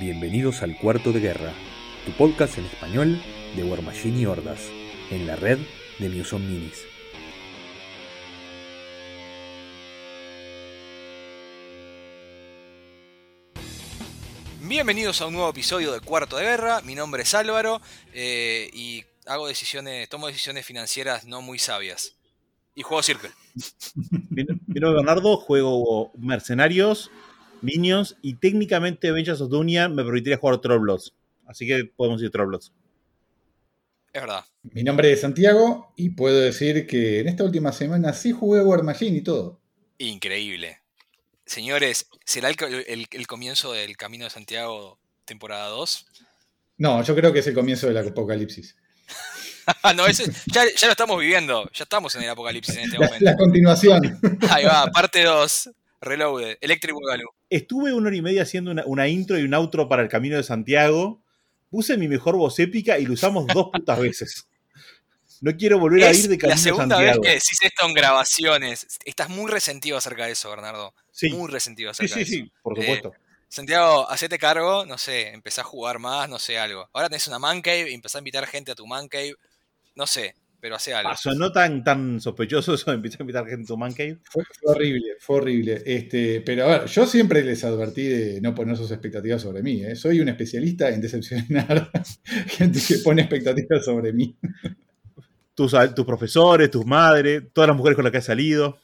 Bienvenidos al Cuarto de Guerra, tu podcast en español de War Machine y Hordas, en la red de Muson Minis. Bienvenidos a un nuevo episodio de Cuarto de Guerra. Mi nombre es Álvaro eh, y hago decisiones, tomo decisiones financieras no muy sabias. Y juego Circle. Vino Bernardo, juego Mercenarios, Niños y técnicamente Avengers of Dunia me permitiría jugar Trollblots. Así que podemos ir Trollblots. Es verdad. Mi nombre es Santiago y puedo decir que en esta última semana sí jugué War Machine y todo. Increíble. Señores, ¿será el, el comienzo del Camino de Santiago temporada 2? No, yo creo que es el comienzo del apocalipsis. no, ese, ya, ya, lo estamos viviendo, ya estamos en el apocalipsis en este la, momento. La continuación. Ahí va, parte 2, Reloaded, Electric Boogaloo. Estuve una hora y media haciendo una, una, intro y un outro para el Camino de Santiago. Puse mi mejor voz épica y lo usamos dos putas veces. No quiero volver es a ir de Camino la segunda de Santiago. vez que decís esto en grabaciones. Estás muy resentido acerca de eso, Bernardo. Sí. Muy resentido Sí, acerca sí, de eso. sí, por supuesto. Eh, Santiago, hacete cargo, no sé, empezá a jugar más, no sé, algo. Ahora tenés una man cave, empezá a invitar gente a tu man cave, no sé, pero hace algo. Ah, sonó tan, tan sospechoso eso de empezar a invitar gente a tu man cave. Fue, fue horrible, fue horrible. Este, pero a ver, yo siempre les advertí de no poner sus expectativas sobre mí. ¿eh? Soy un especialista en decepcionar gente que pone expectativas sobre mí. Tus, tus profesores, tus madres, todas las mujeres con las que has salido.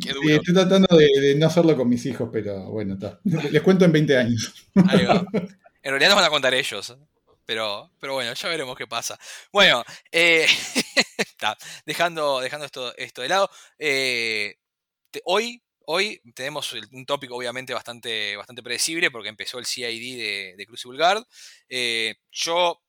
Qué Sí, duro. estoy tratando de, de no hacerlo con mis hijos, pero bueno, está. Les cuento en 20 años. Ahí va. En realidad nos van a contar ellos. Pero, pero bueno, ya veremos qué pasa. Bueno, eh, está, dejando, dejando esto, esto de lado. eh, hoy, hoy tenemos un tópico obviamente bastante, bastante predecible porque empezó el CID de, de Crucible Guard. Eh, yo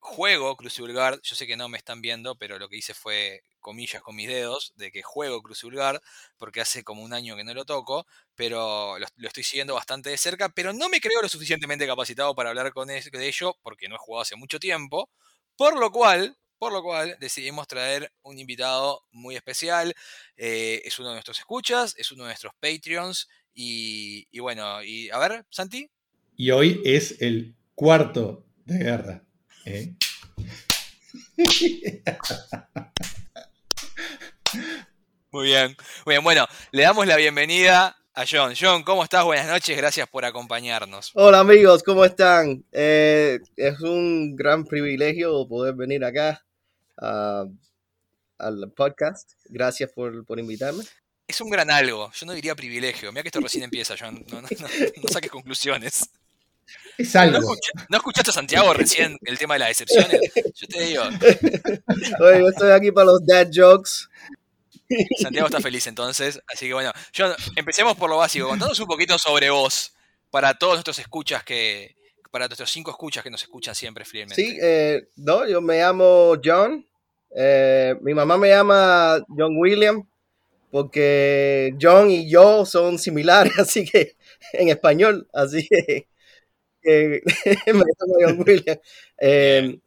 juego Crucible yo sé que no me están viendo, pero lo que hice fue comillas con mis dedos de que juego Crucible porque hace como un año que no lo toco, pero lo, lo estoy siguiendo bastante de cerca, pero no me creo lo suficientemente capacitado para hablar con es- de ello porque no he jugado hace mucho tiempo, por lo cual, por lo cual decidimos traer un invitado muy especial, eh, es uno de nuestros escuchas, es uno de nuestros Patreons y, y bueno, y a ver, Santi, Y hoy es el cuarto de guerra. ¿Eh? muy bien, muy bien, bueno, le damos la bienvenida a John. John, ¿cómo estás? Buenas noches, gracias por acompañarnos. Hola amigos, ¿cómo están? Eh, es un gran privilegio poder venir acá ah, al podcast. Gracias por, por invitarme. Es un gran algo, yo no diría privilegio, mira que esto recién empieza, John, no, no- no- no saques conclusiones. Es ¿No, algo. escucha- no escuchaste a Santiago recién el tema de las decepciones? Yo te digo, Oye, yo estoy aquí para los dad jokes. Santiago está feliz entonces, así que bueno, John, empecemos por lo básico, contanos un poquito sobre vos, para todos nuestros escuchas que, para nuestros cinco escuchas que nos escuchan siempre fielmente. Sí, eh, no, yo me llamo John. Eh, mi mamá me llama John William porque John y yo son similares, así que en español, así que, William. Eh,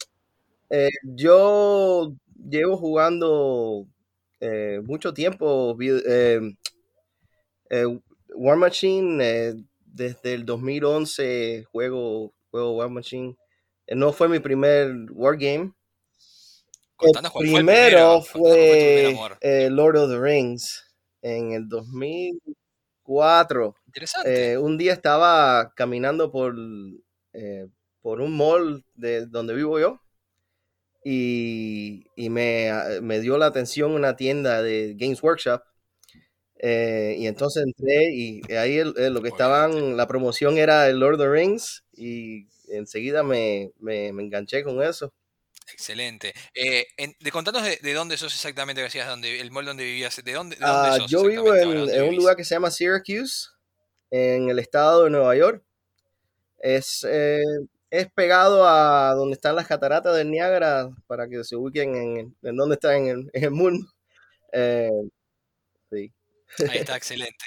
eh, yo llevo jugando eh, mucho tiempo vi- eh, eh, War Machine eh, desde el 2011 juego juego War Machine. Eh, No fue mi primer Wargame. El primero fue fue eh, Lord of the Rings en el 2004. Interesante. Eh, un día estaba caminando por, eh, por un mall de donde vivo yo y, y me, ah, me dio la atención una tienda de Games Workshop. eh, y entonces entré y ahí el- lo que estaban, la promoción era el Lord of the Rings y enseguida me, me, me enganché con eso. Excelente. Eh, en- de, contanos de, de dónde sos exactamente, que decías, dónde, el mall donde vivías, de dónde, de dónde Ah, sos yo vivo en, un lugar que se llama Syracuse, en el estado de Nueva York. Es, eh, es pegado a donde están las cataratas del Niágara, para que se ubiquen en, en dónde está en el, en el mundo. Eh, sí. Ahí está, excelente.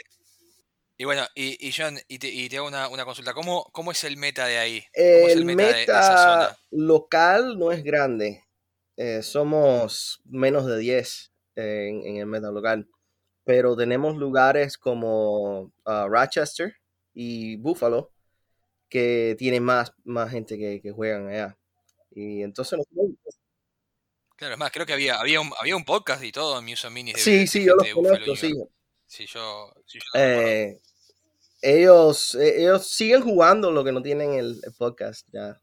Y bueno, y, y John, y te, y te hago una, una consulta. ¿Cómo, ¿Cómo es el meta de ahí? ¿Cómo es El meta, de- de, esa meta zona? local no es grande. Eh, somos menos de 10 en, en el meta local. Pero tenemos lugares como ah, Rochester, y Buffalo, que tienen más, más gente que, que juegan allá. Y entonces nosotros- Claro, es más, creo que había, había, un, había un podcast y todo en Muso Minis. de- Sí, de sí, yo los Buffalo conozco, sí. Sí, yo, sí, yo. Eh, ellos, eh, ellos siguen jugando lo que no tienen el, el podcast ya.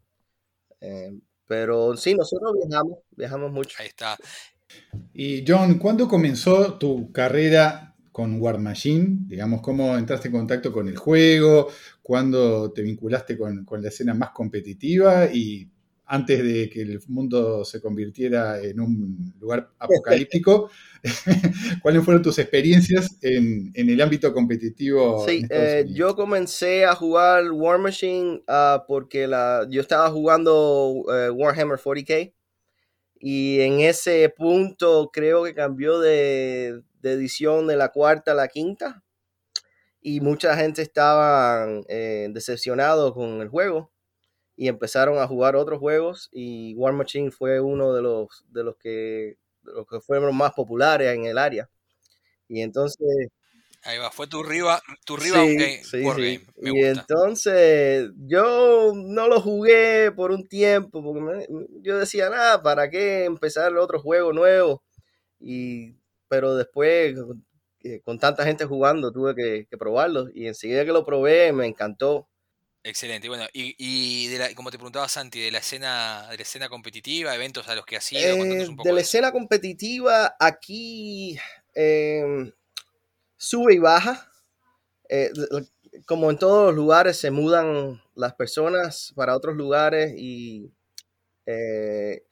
Eh, pero sí, nosotros viajamos, viajamos mucho. Ahí está. Y John, ¿cuándo comenzó tu carrera con War Machine? Digamos, ¿cómo entraste en contacto con el juego? ¿Cuándo te vinculaste con, con la escena más competitiva? Y antes de que el mundo se convirtiera en un lugar apocalíptico, ¿cuáles fueron tus experiencias en, en el ámbito competitivo? Sí, eh, yo comencé a jugar War Machine ah, porque la, yo estaba jugando eh, Warhammer 40k y en ese punto creo que cambió de, de edición de la cuarta a la quinta y mucha gente estaba eh, decepcionado con el juego y empezaron a jugar otros juegos y War Machine fue uno de los de los que de los que fueron más populares en el área. Y entonces Ahí va, fue tu Riva, tu Riva Sí, game, sí, sí. Me Y gusta. entonces yo no lo jugué por un tiempo, porque me- yo decía, nada, ¿para qué empezar otro juego nuevo? Y, pero después, eh, con tanta gente jugando, tuve que, que probarlo. Y enseguida que lo probé, me encantó. Excelente. Bueno, y, y de la- como te preguntaba Santi, de la escena, de la escena competitiva, eventos a los que has ido, Eh, un poco de la eso. escena competitiva, aquí eh, sube y baja. Eh, como en todos los lugares, se mudan las personas para otros lugares y eh,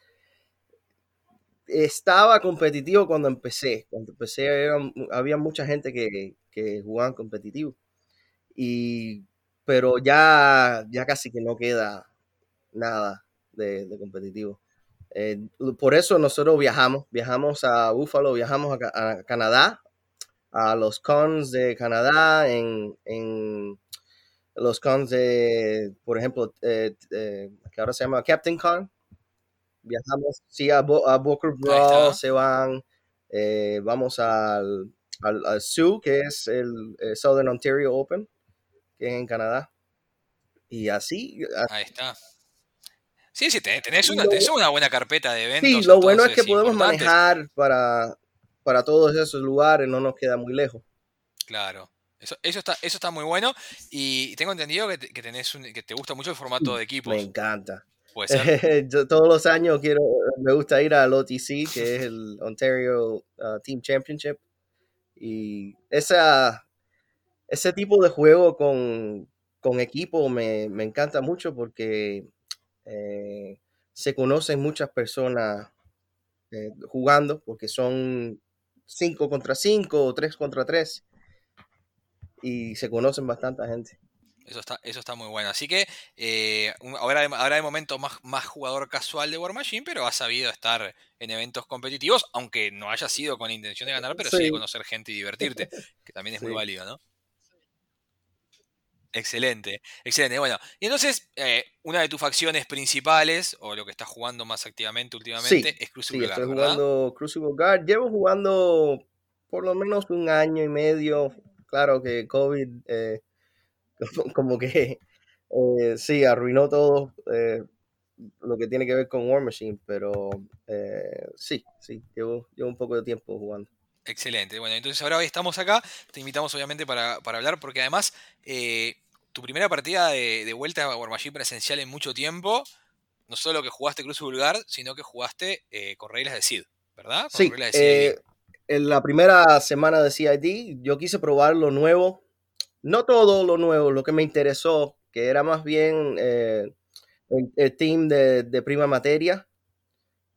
estaba competitivo cuando empecé. Cuando empecé había mucha gente que, que jugaban competitivo. Y, pero ya, ya casi que no queda nada de, competitivo. Eh, por eso nosotros viajamos, viajamos a Buffalo, viajamos a Canadá, a los cons de Canadá, en, en los cons de, por ejemplo, eh, eh, que ahora se llama Captain Con. Viajamos, sí, a, Bo- a Booker. Brawl, se van, eh, vamos al, al, al SOO, que es el Southern Ontario Open, que es en Canadá. Y así, Ahí está. Sí, sí, tenés, una, tenés una buena carpeta de eventos. Sí, lo bueno es que podemos manejar para, para todos esos lugares, no nos queda muy lejos. Claro. Eso, eso, está, eso está muy bueno. Y tengo entendido que, te- que tenés un- que te gusta mucho el formato de equipos. Me encanta. Yo todos los años quiero, me gusta ir al OTC, que es el Ontario uh, Team Championship. Y esa, ese tipo de juego con, con equipo me, me encanta mucho porque eh, se conocen muchas personas eh, jugando, porque son 5 contra 5 o 3 contra 3. Y se conocen bastante gente. Eso está, eso está muy bueno. Así que eh, ahora, ahora de momento más, más jugador casual de War Machine, pero ha sabido estar en eventos competitivos, aunque no haya sido con intención de ganar, pero sí, de conocer gente y divertirte, que también es muy válido, ¿no? Excelente, excelente. Bueno, y entonces, eh, una de tus facciones principales, o lo que estás jugando más activamente últimamente, es Crucible Sí, Guard, estoy ¿verdad? jugando Crucible Guard. Llevo jugando por lo menos un año y medio. Claro que COVID eh, como, que eh, sí, arruinó todo eh, lo que tiene que ver con War Machine, pero eh, sí, sí, llevo, llevo un poco de tiempo jugando. Excelente. Bueno, entonces ahora hoy estamos acá. Te invitamos obviamente para, para hablar, porque además eh, tu primera partida de, de vuelta a War Machine presencial en mucho tiempo, no solo que jugaste Cruz Vulgar, sino que jugaste eh, con reglas de SID, ¿verdad? Con Sí, reglas de eh, en la primera semana de CID yo quise probar lo nuevo, no todo lo nuevo, lo que me interesó, que era más bien eh, el, el team de, de prima materia.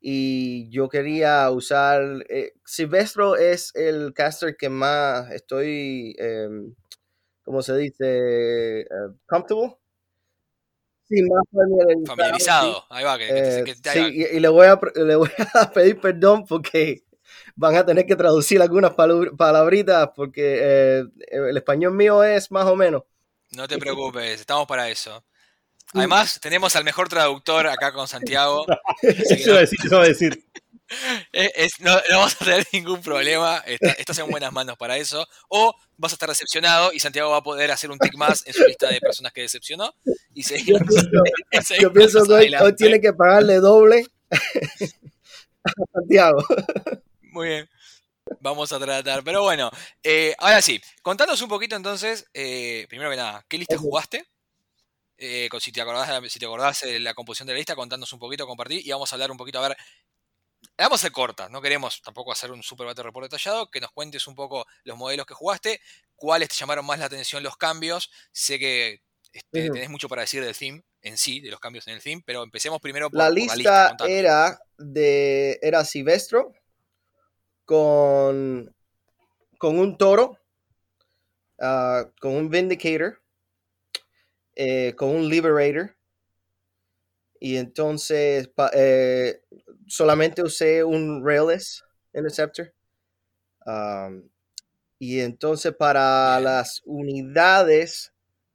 Y yo quería usar. Silvestro es el caster que más estoy, eh, ¿cómo se dice? Eh, comfortable. Sí, más familiarizado. sí. Familiarizado. Ahí va, que, Eh, que sí, y, y le, voy a, pr- le voy a pedir perdón porque van a tener que traducir algunas palabritas porque eh, el español mío es más o menos. No te preocupes, estamos para eso. Además, tenemos al mejor traductor acá con Santiago. Eso iba a decir, eso iba a decir. Es- es- no, no vas a tener ningún problema. está- estás en buenas manos para eso. O vas a estar decepcionado y Santiago va a poder hacer un tick más en su lista de personas que decepcionó. Y seguir, Yo pienso, seguir yo pienso más que hoy, tiene que pagarle doble a Santiago. Muy bien. Vamos a tratar. Pero bueno, eh, ahora sí. Contanos un poquito entonces, eh, primero que nada, ¿qué lista jugaste? Eh, si, te acordás, de la- si te acordás de la composición de la lista, contanos un poquito, compartir y vamos a hablar un poquito, a ver. La Vamos a ser corta, no queremos tampoco hacer un super battle report detallado, que nos cuentes un poco los modelos que jugaste, cuáles te llamaron más la atención los cambios. Sé que este, tenés mucho para decir del theme en sí, de los cambios en el theme, pero empecemos primero por La por lista contanos. era de era Silvestro con, con un toro, ah, con un Vindicator, eh, con un Liberator. Y entonces pa- eh, solamente usé un Railless Interceptor. Um, y entonces para las unidades,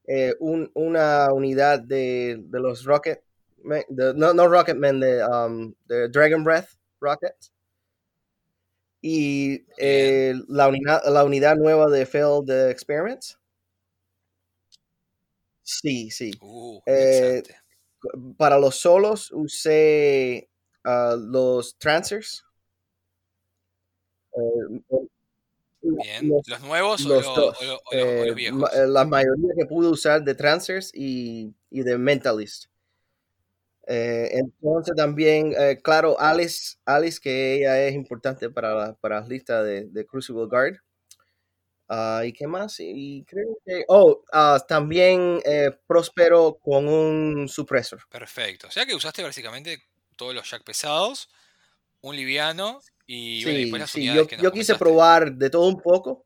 eh, un- una unidad de, de los Rocket, Men- de- no, no Rocketmen, de, um, de Dragon Breath Rockets. Y eh, la, unidad, la unidad nueva de Failed Experiments. Sí, sí. Uh, Eh. Para los solos usé los Trancers. Eh, Bien. los- ¿Los nuevos o, los o o o eh, viejos? ma- eh, la mayoría que pude usar de Trancers y, y de Mentalist. Eh, entonces también, eh, claro, Alice, Alice, que ella es importante para la, para la lista de, de Crucible Guard. Ah, ¿Y qué más? Y creo que... Oh, ah, también eh, Próspero con un supresor. Perfecto. O sea que usaste básicamente todos los jack pesados, un liviano y, bueno, y Sí, las sí, yo, que nos yo quise probar de todo un poco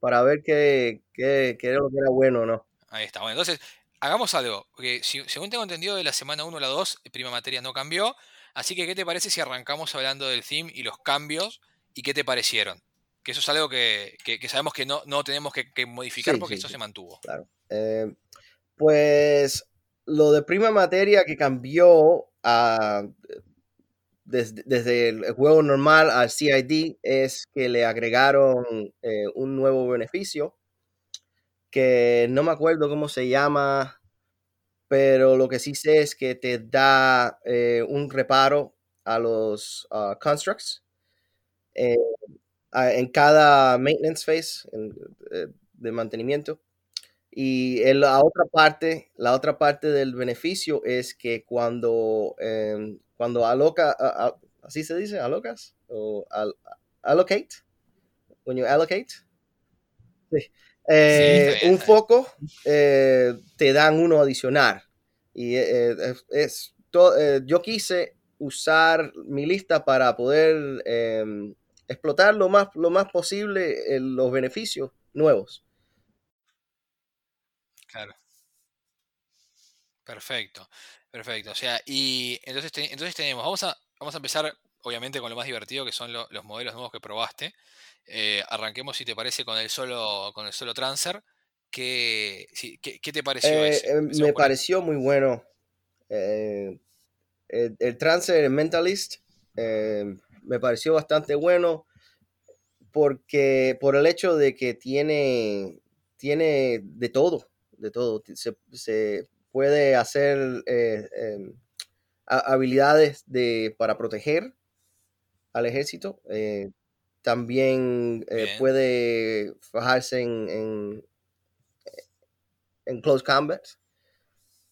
para ver qué, qué, qué era lo que era bueno o no. Ahí está. Bueno, entonces, hagamos algo. Porque si- según tengo entendido, de la semana 1 a la 2, prima materia no cambió. Así que, ¿qué te parece si arrancamos hablando del theme y los cambios y qué te parecieron? Que eso es algo que, que- que sabemos que no, no tenemos que, que modificar Sí, porque sí, eso sí. se mantuvo. Claro. Eh, pues lo de prima materia que cambió desde, el juego normal al CID es que le agregaron eh, un nuevo beneficio que no me acuerdo cómo se llama, pero lo que sí sé es que te da eh, un reparo a los ah, constructs eh, en cada maintenance phase en- de mantenimiento. Y en la otra parte, la otra parte del beneficio es que cuando, em, cuando aloca, a- a- así se dice, alocas o al- allocate, when you allocate, sí. Eh, un foco eh, te dan uno adicional. Y eh, es, es to- eh, yo quise usar mi lista para poder em, explotar lo más, lo más posible eh, los beneficios nuevos. Claro. Perfecto, perfecto. O sea, y entonces, te- entonces tenemos, vamos a, vamos a empezar obviamente con lo más divertido que son lo- los modelos nuevos que probaste. Eh, arranquemos si te parece con el solo, con el solo transfer. ¿Qué, qué, qué te pareció Eh, ese? eh, me pareció muy bueno. Eh, el, el Transfer Mentalist eh, me pareció bastante bueno porque por el hecho de que tiene, tiene de todo, de todo. Se, se puede hacer eh, eh, ha- habilidades de, para proteger al ejército. eh, también eh, puede fajarse en, en, en close combat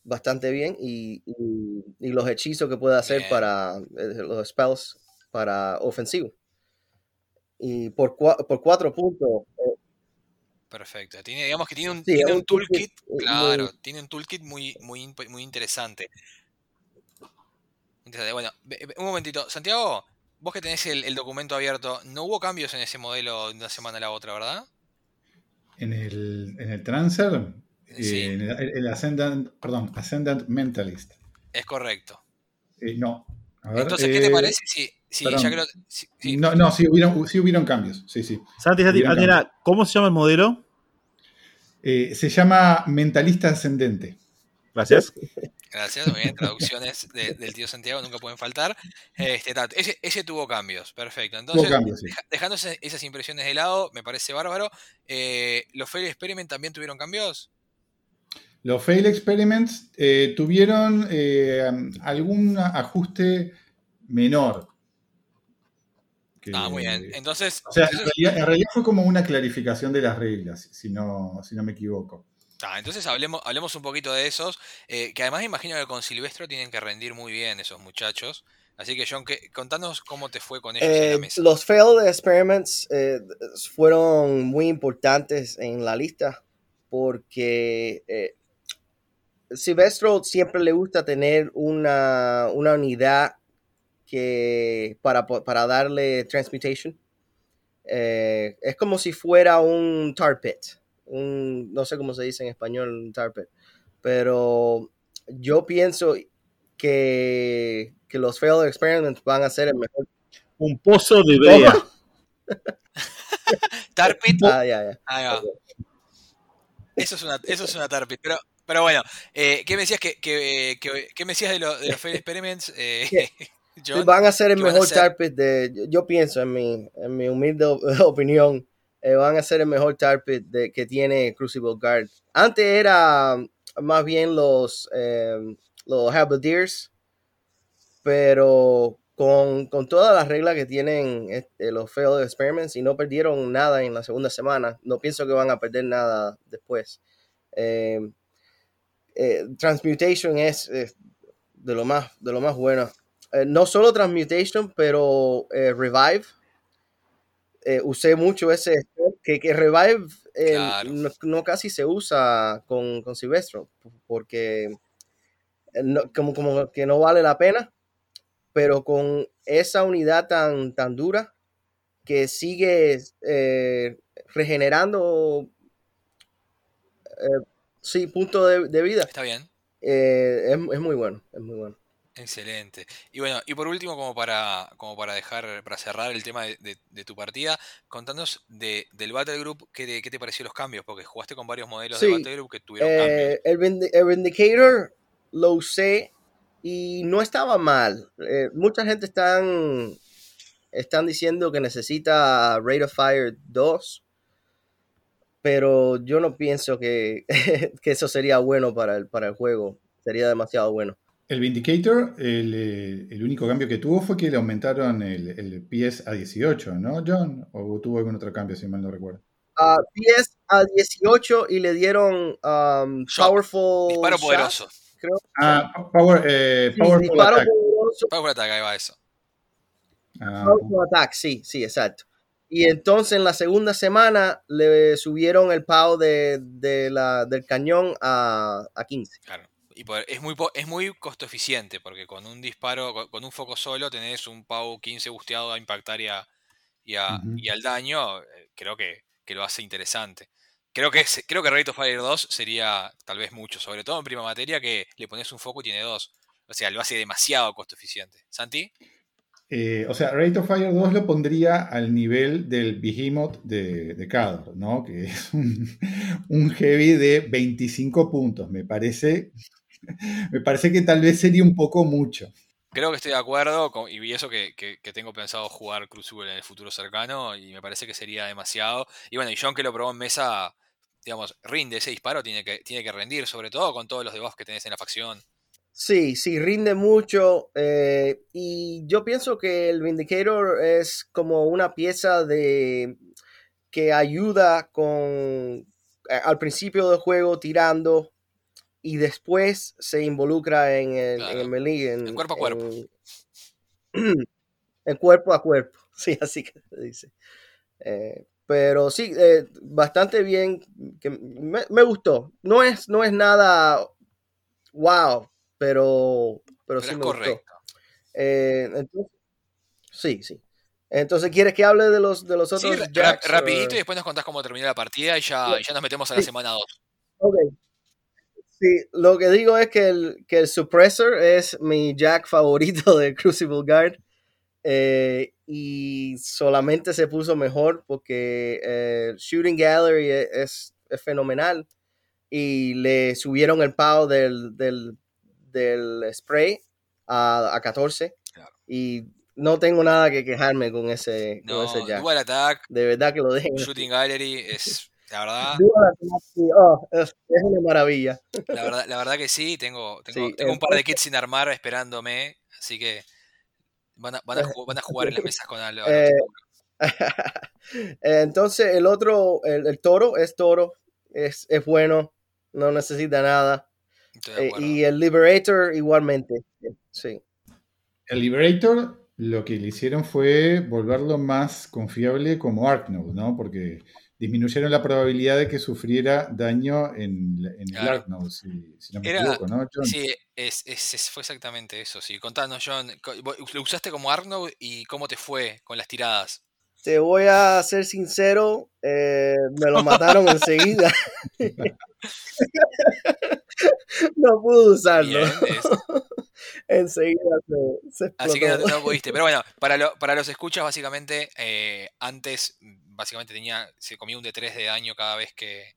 bastante bien y, y- y los hechizos que puede hacer Bien. para los spells para ofensivo. Y por, cua- por cuatro puntos, Perfecto. Tiene, digamos que tiene un, Sí, tiene un un toolkit, toolkit, eh, claro, muy- tiene un toolkit muy, muy, muy interesante. Interesante. Bueno, un momentito. Santiago, vos que tenés el, el documento abierto, no hubo cambios en ese modelo de una semana a la otra, ¿verdad? En el, en el Transfer, eh, Sí. en el, el Ascendant, perdón, Ascendant Mentalist. Es correcto. Eh, no. A ver, Entonces, ¿qué te parece si, si ya si- sí, No, no, sí hubieron, sí hubieron cambios. Sí, sí. Santi, Santi, Andrea, ¿cómo se llama el modelo? Eh, se llama Mentalista Ascendente. Gracias. Gracias, muy bien. Traducciones de- del tío Santiago nunca pueden faltar. Este, ese, ese tuvo cambios, perfecto. Entonces, cambios, sí. deja- dejando esas impresiones de lado, me parece bárbaro. Eh, ¿Los Fail Experiment también tuvieron cambios? Los fail experiments eh, tuvieron eh, algún ajuste menor. Que- Ah, muy bien. Entonces, O sea, en realidad, en realidad fue como una clarificación de las reglas, si no, si no me equivoco. ta, entonces hablemos, hablemos un poquito de esos. eh, que además me imagino que con Silvestro tienen que rendir muy bien esos muchachos. Así que, John, que, contanos cómo te fue con ellos en la Eh, mesa. los failed experiments eh, fueron muy importantes en la lista porque eh, Silvestro siempre le gusta tener una, una unidad que para, para darle transmutation. Eh, es como si fuera un tar pit. Un, no sé cómo se dice en español un tar pit. Pero yo pienso que, que los failed experiments van a ser el mejor Un pozo de brea. Tarpit, Ah, ya, ya. va. Eso es una, eso es una Tarpit. Pero, pero bueno, eh, ¿qué me decías que, que, que- qué me decías de, lo- de los fail experiments? Eh, Van a ser el ¿qué van a mejor pit de. yo- Yo pienso, en mi, en mi humilde opinión, eh, van a ser el mejor tar pit de, que tiene Crucible Guard. Antes era más bien los, eh, los Halberdiers, pero con, con todas las reglas que tienen este, los Failed Experiments y no perdieron nada en la segunda semana, no pienso que van a perder nada después. Eh, eh, Transmutation es eh, de, lo más, de lo más bueno. Eh, no solo Transmutation, pero eh, Revive. Eh, usé mucho ese que, que Revive Claro. no, no casi se usa con, con Silvestro porque no- como, como que no vale la pena, pero con esa unidad tan, tan dura que sigue eh, regenerando eh, sí, punto de, de vida, Está bien. eh, es, es muy bueno, es muy bueno. Excelente. Y bueno, y por último, como para, como para dejar, para cerrar el tema de, de- de tu partida, contanos de, del Battle Group, ¿qué te, qué te pareció los cambios? Porque jugaste con varios modelos de Sí. Battle Group que tuvieron cambios. Eh, el, Vindi- el Vindicator lo usé y no estaba mal. Eh, mucha gente están, están diciendo que necesita Rate of Fire 2, pero yo no pienso que, que eso sería bueno para el, para el juego. Sería demasiado bueno. El Vindicator, el, eh, el único cambio que tuvo fue que le aumentaron el, el PS a 18, ¿no, John? ¿O tuvo algún otro cambio, si mal no recuerdo? Ah, PS a 18 y le dieron um, Shot. Powerful Disparo Shot, poderoso. creo. Ah, Power, eh, Sí, Powerful disparo Attack. poderoso. Power Attack, ahí va eso. Ah, Powerful Attack, sí, sí, exacto. Y entonces en la segunda semana le subieron el POW de, de la, del cañón a, a 15. Claro. Y es muy es muy costo eficiente, porque con un disparo, con, con un foco solo, tenés un PAU 15 busteado a impactar y, a- y, a- Ujú. y al daño. eh, Creo que, que lo hace interesante. Creo que, es- creo que Rate of Fire 2 sería tal vez mucho, sobre todo en prima materia que le pones un foco y tiene dos. O sea, lo hace demasiado costo eficiente. ¿Santi? Eh, o sea, Rate of Fire 2 lo pondría al nivel del Behemoth de, de Cador, ¿no? Que es un, un heavy de 25 puntos. Me parece, me parece que tal vez sería un poco mucho. Creo que estoy de acuerdo con- y eso que, que- que tengo pensado jugar Crucible en el futuro cercano y me parece que sería demasiado. Y bueno, y John que lo probó en mesa, digamos, rinde ese disparo, tiene que, tiene que rendir, sobre todo con todos los debuffs que tenés en la facción. Sí, sí, rinde mucho. eh, y yo pienso que el Vindicator es como una pieza de que ayuda con a- al principio del juego tirando y después se involucra en el, Claro. en el melee. En, cuerpo a cuerpo. En, en cuerpo a cuerpo. Sí, así que se dice. Eh, pero sí, eh, bastante bien. Que me, me gustó. No es, no es nada wow, pero, pero, Pero sí es me gustó. correcto. Eh, entonces, sí, sí. Entonces, ¿quieres que hable de los, de los Sí, otros ra- jacks, ra- rapidito o- y después nos contás cómo terminó la partida y ya, y ya nos metemos a la Sí. semana 2. Ok. Sí, lo que digo es que el, que el Suppressor es mi jack favorito de Crucible Guard. eh, y solamente se puso mejor porque eh, Shooting Gallery e- es, es fenomenal. Y le subieron el POW del, del, del spray a, a 14 Claro. y no tengo nada que quejarme con ese, con No, ese jack. Dual Attack, De verdad que lo dejen. Shooting Gallery es, la verdad, oh, es, una maravilla. la verdad, la verdad que sí, tengo, tengo, Sí, tengo un par de kits sin armar esperándome, así que van a, van a, van a jugar en las mesas con algo. Eh, Entonces el otro, el, el toro es toro, es, es bueno, no necesita nada. Eh, y el Liberator igualmente. Sí. El Liberator lo que le hicieron fue volverlo más confiable como Arknode, ¿no? Porque disminuyeron la probabilidad de que sufriera daño en, en el. Arknode, si, si no me Era- equivoco, ¿no, John? Sí, es, es- es- fue exactamente eso. Sí. Contanos, John, ¿lo usaste como Arnold y cómo te fue con las tiradas? Te voy a ser sincero, eh, me lo mataron enseguida. no pude usarlo. Bien, es- enseguida se, se explotó. así que no, no pudiste. Pero bueno, para, lo- para los escuchas, básicamente, eh, antes, básicamente tenía, se comía un D3 de daño cada vez que,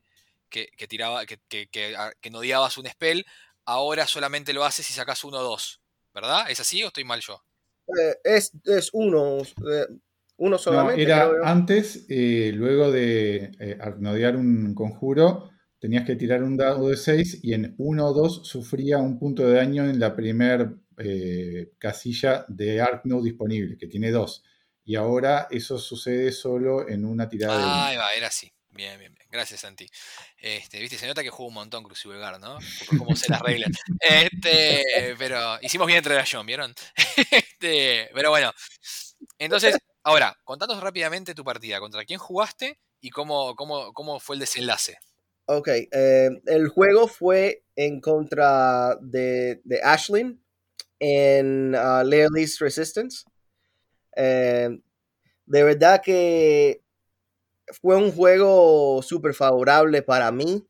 que, que tiraba, que, que, que, a- que nodiabas un spell. Ahora solamente lo haces si sacas uno o dos. ¿Verdad? ¿Es así o estoy mal yo? Eh, es, es uno, eh, uno No, solamente. era creo antes, eh, luego de eh, arnodear un conjuro, tenías que tirar un dado de 6 y en 1 o 2 sufría un punto de daño en la primer eh, casilla de Arknode disponible, que tiene 2. Y ahora eso sucede solo en una tirada de. Ah, ahí va, era así. Bien, bien, bien. Gracias, Santi. Este, viste, se nota que juego un montón Crucible Guard, ¿no? Por cómo sé las reglas. Este, pero hicimos bien entre John, ¿vieron? Este, pero bueno. Entonces, ahora, contanos rápidamente tu partida. ¿Contra quién jugaste y cómo, cómo, cómo fue el desenlace? Ok, eh, el juego fue en contra de, de Ashlyn en uh, Leolis Resistance. Eh, de verdad que fue un juego súper favorable para mí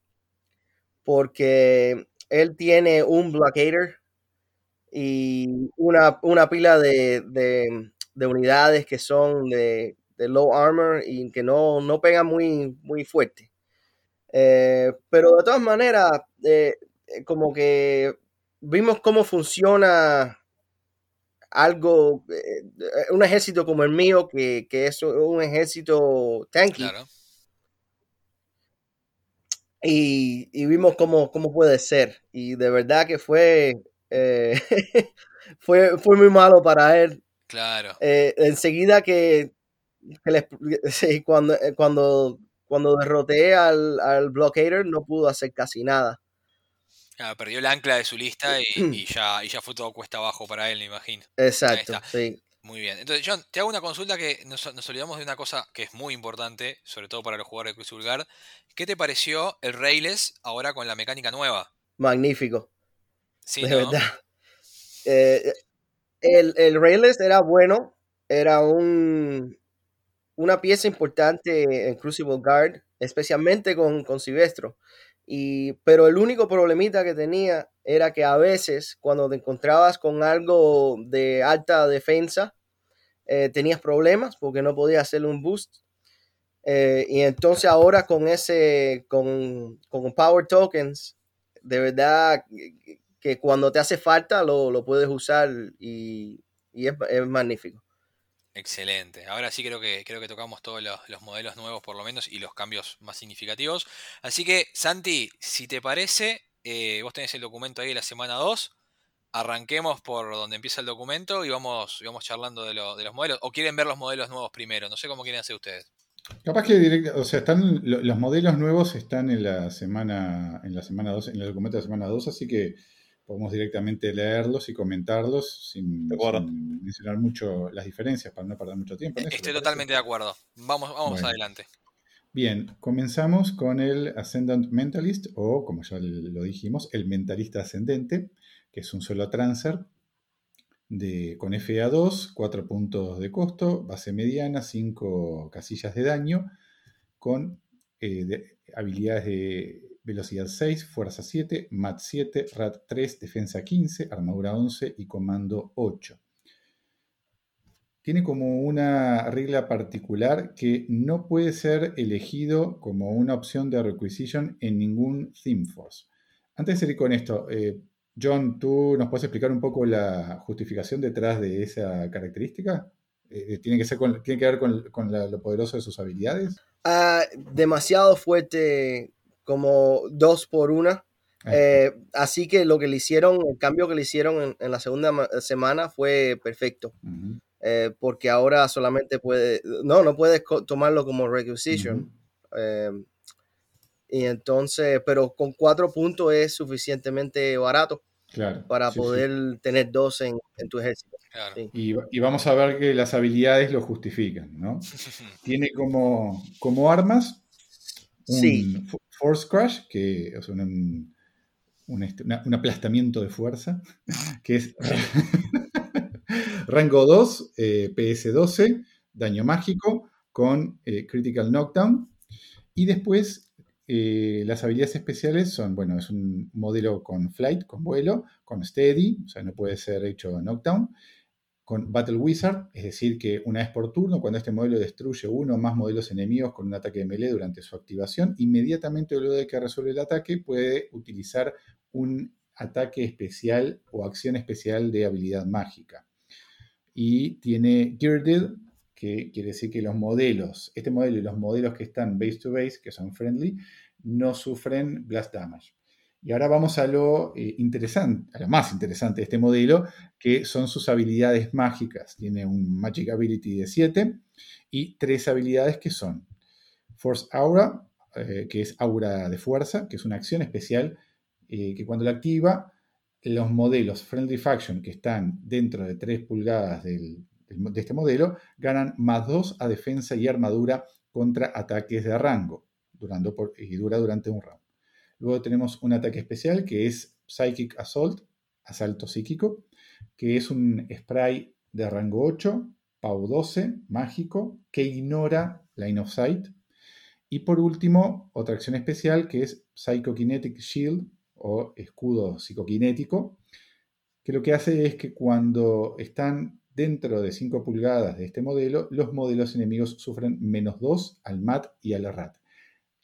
porque él tiene un blockade y una, una pila de, de- de unidades que son de, low armor y que no, no pegan muy, muy fuerte. Eh, pero de todas maneras, eh, como que vimos cómo funciona algo, eh, eh, un ejército como el mío, que, que es un ejército tanky, Claro. y, y vimos cómo, cómo puede ser. Y de verdad que fue, eh, fue, fue muy malo para él. Claro. Eh, enseguida que, que les- sí, cuando, cuando, cuando derroté al, al Blockader no pudo hacer casi nada. Perdió el ancla de su lista y, y ya, y ya fue todo cuesta abajo para él, me imagino. Exacto, sí. Muy bien. Entonces, John, te hago una consulta que nos, nos olvidamos de una cosa que es muy importante, sobre todo para los jugadores de Crucible Guard. ¿Qué te pareció el Rayless ahora con la mecánica nueva? Magnífico, Sí, de ¿no? verdad. Eh, el, el Rayless era bueno, era un, una pieza importante en Crucible Guard, especialmente con, con Silvestro. Y, pero el único problemita que tenía era que a veces cuando te encontrabas con algo de alta defensa, eh, tenías problemas porque no podías hacerle un boost. Eh, y entonces ahora con ese, con, con Power Tokens, de verdad que- cuando te hace falta lo, lo puedes usar y, y es, es magnífico. Excelente. Ahora sí creo que creo que tocamos todos los, los modelos nuevos por lo menos y los cambios más significativos. Así que, Santi, si te parece, eh, vos tenés el documento ahí de la semana 2. Arranquemos por donde empieza el documento y vamos, y vamos charlando de, lo- de los modelos. ¿O quieren ver los modelos nuevos primero? No sé cómo quieren hacer ustedes. Capaz que directo, o sea, están lo- los modelos nuevos están en la semana en la semana 2, en el documento de la semana 2, así que podemos directamente leerlos y comentarlos sin, mencionar mucho las diferencias para no perder mucho tiempo. en eso, Estoy ¿te totalmente de acuerdo. Vamos, vamos Bueno. adelante. Bien, comenzamos con el Ascendant Mentalist, o como ya lo dijimos, el Mentalista Ascendente, que es un solo transfer de, con FA2, 4 puntos de costo, base mediana, 5 casillas de daño, con eh, de- habilidades de velocidad 6, fuerza 7, mat 7, rat 3, defensa 15, armadura 11 y comando 8 tiene como una regla particular que no puede ser elegido como una opción de requisition en ningún Theme Force. Antes de seguir con esto, eh, John, ¿tú nos puedes explicar un poco la justificación detrás de esa característica? Eh, ¿tiene, que ser ¿Tiene que ver con, lo poderoso de sus habilidades? Ah, demasiado fuerte, como dos por una. Eh, así que lo que le hicieron, el cambio que le hicieron en, la segunda semana fue perfecto. Eh, porque ahora solamente puede, no, no puedes tomarlo como requisition. y entonces, pero con cuatro puntos es suficientemente barato para poder tener dos en, tu ejército. Y, vamos a ver que las habilidades lo justifican, ¿no? Tiene como, como armas un Force Crash, que es un, este, un, aplastamiento de fuerza, que es rango 2, eh, PS12, daño mágico con eh, Critical Knockdown. Y después eh, las habilidades especiales son, bueno, es un modelo con flight, con vuelo, con steady, o sea, no puede ser hecho knockdown, con Battle Wizard, es decir, que una vez por turno, cuando este modelo destruye uno o más modelos enemigos con un ataque de melee durante su activación, inmediatamente luego de que resuelve el ataque puede utilizar un ataque especial o acción especial de habilidad mágica. Y tiene Girded, que quiere decir que los modelos, este modelo y los modelos que están base to base, que son friendly, no sufren blast damage. Y ahora vamos a lo eh, interesante, a lo más interesante de este modelo, que son sus habilidades mágicas. Tiene un Magic Ability de 7 y tres habilidades que son Force Aura, eh, que es aura de fuerza, que es una acción especial eh, que cuando la activa, los modelos Friendly Faction que están dentro de 3 pulgadas de este modelo ganan más 2 a defensa y armadura contra ataques de rango durando y dura durante un round. Luego tenemos un ataque especial que es Psychic Assault, asalto psíquico, que es un spray de rango 8, PAU 12, mágico, que ignora Line of Sight. Y por último, otra acción especial que es Psychokinetic Shield, o escudo psicoquinético, que lo que hace es que cuando están dentro de 5 pulgadas de este modelo, los modelos enemigos sufren menos 2 al MAT y al RAT.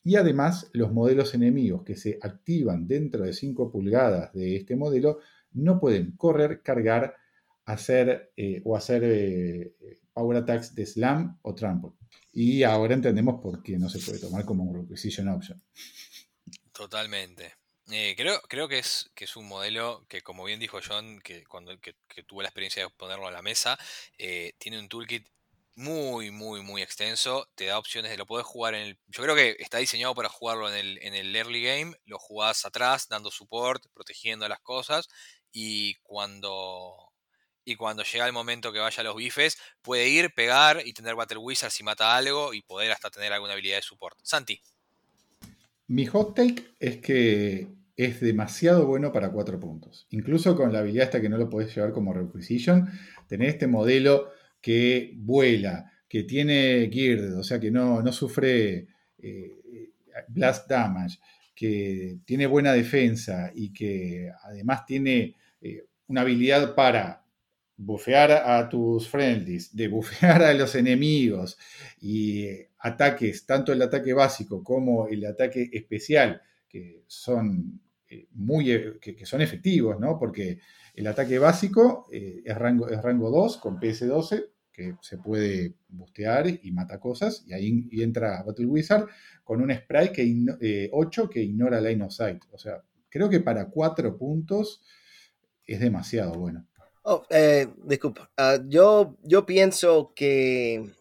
Y además, los modelos enemigos que se activan dentro de 5 pulgadas de este modelo no pueden correr, cargar, hacer eh, o hacer eh, power attacks de slam o trample. Y ahora entendemos por qué no se puede tomar como un requisition option. Totalmente. Eh, creo, creo que es, que es un modelo que, como bien dijo John, que cuando que, tuve la experiencia de ponerlo a la mesa, tiene un toolkit muy, muy, muy extenso. Te da opciones de lo puedes jugar en el. Yo creo que está diseñado para jugarlo en el, en el early game. Lo jugás atrás, dando support, protegiendo las cosas. Y cuando. Y cuando llega el momento que vaya a los bifes, puede ir, pegar y tener Battle Wizard si mata algo y poder hasta tener alguna habilidad de support. Santi. Mi hot take es que es demasiado bueno para cuatro puntos. Incluso con la habilidad hasta que no lo podés llevar como requisition, tener este modelo que vuela, que tiene geared, o sea que no, no sufre eh, blast damage, que tiene buena defensa y que además tiene eh, una habilidad para bufear a tus friendlies, de bufear a los enemigos y ataques, tanto el ataque básico como el ataque especial, que son muy, eh, que, son efectivos, ¿no? Porque el ataque básico eh, es, rango, es rango 2 con PS12, que se puede bustear y mata cosas, y ahí entra Battle Wizard con un spray que 8 que ignora Line of Sight. O sea, creo que para 4 puntos es demasiado bueno. Oh, disculpa. Ah, yo, yo pienso que,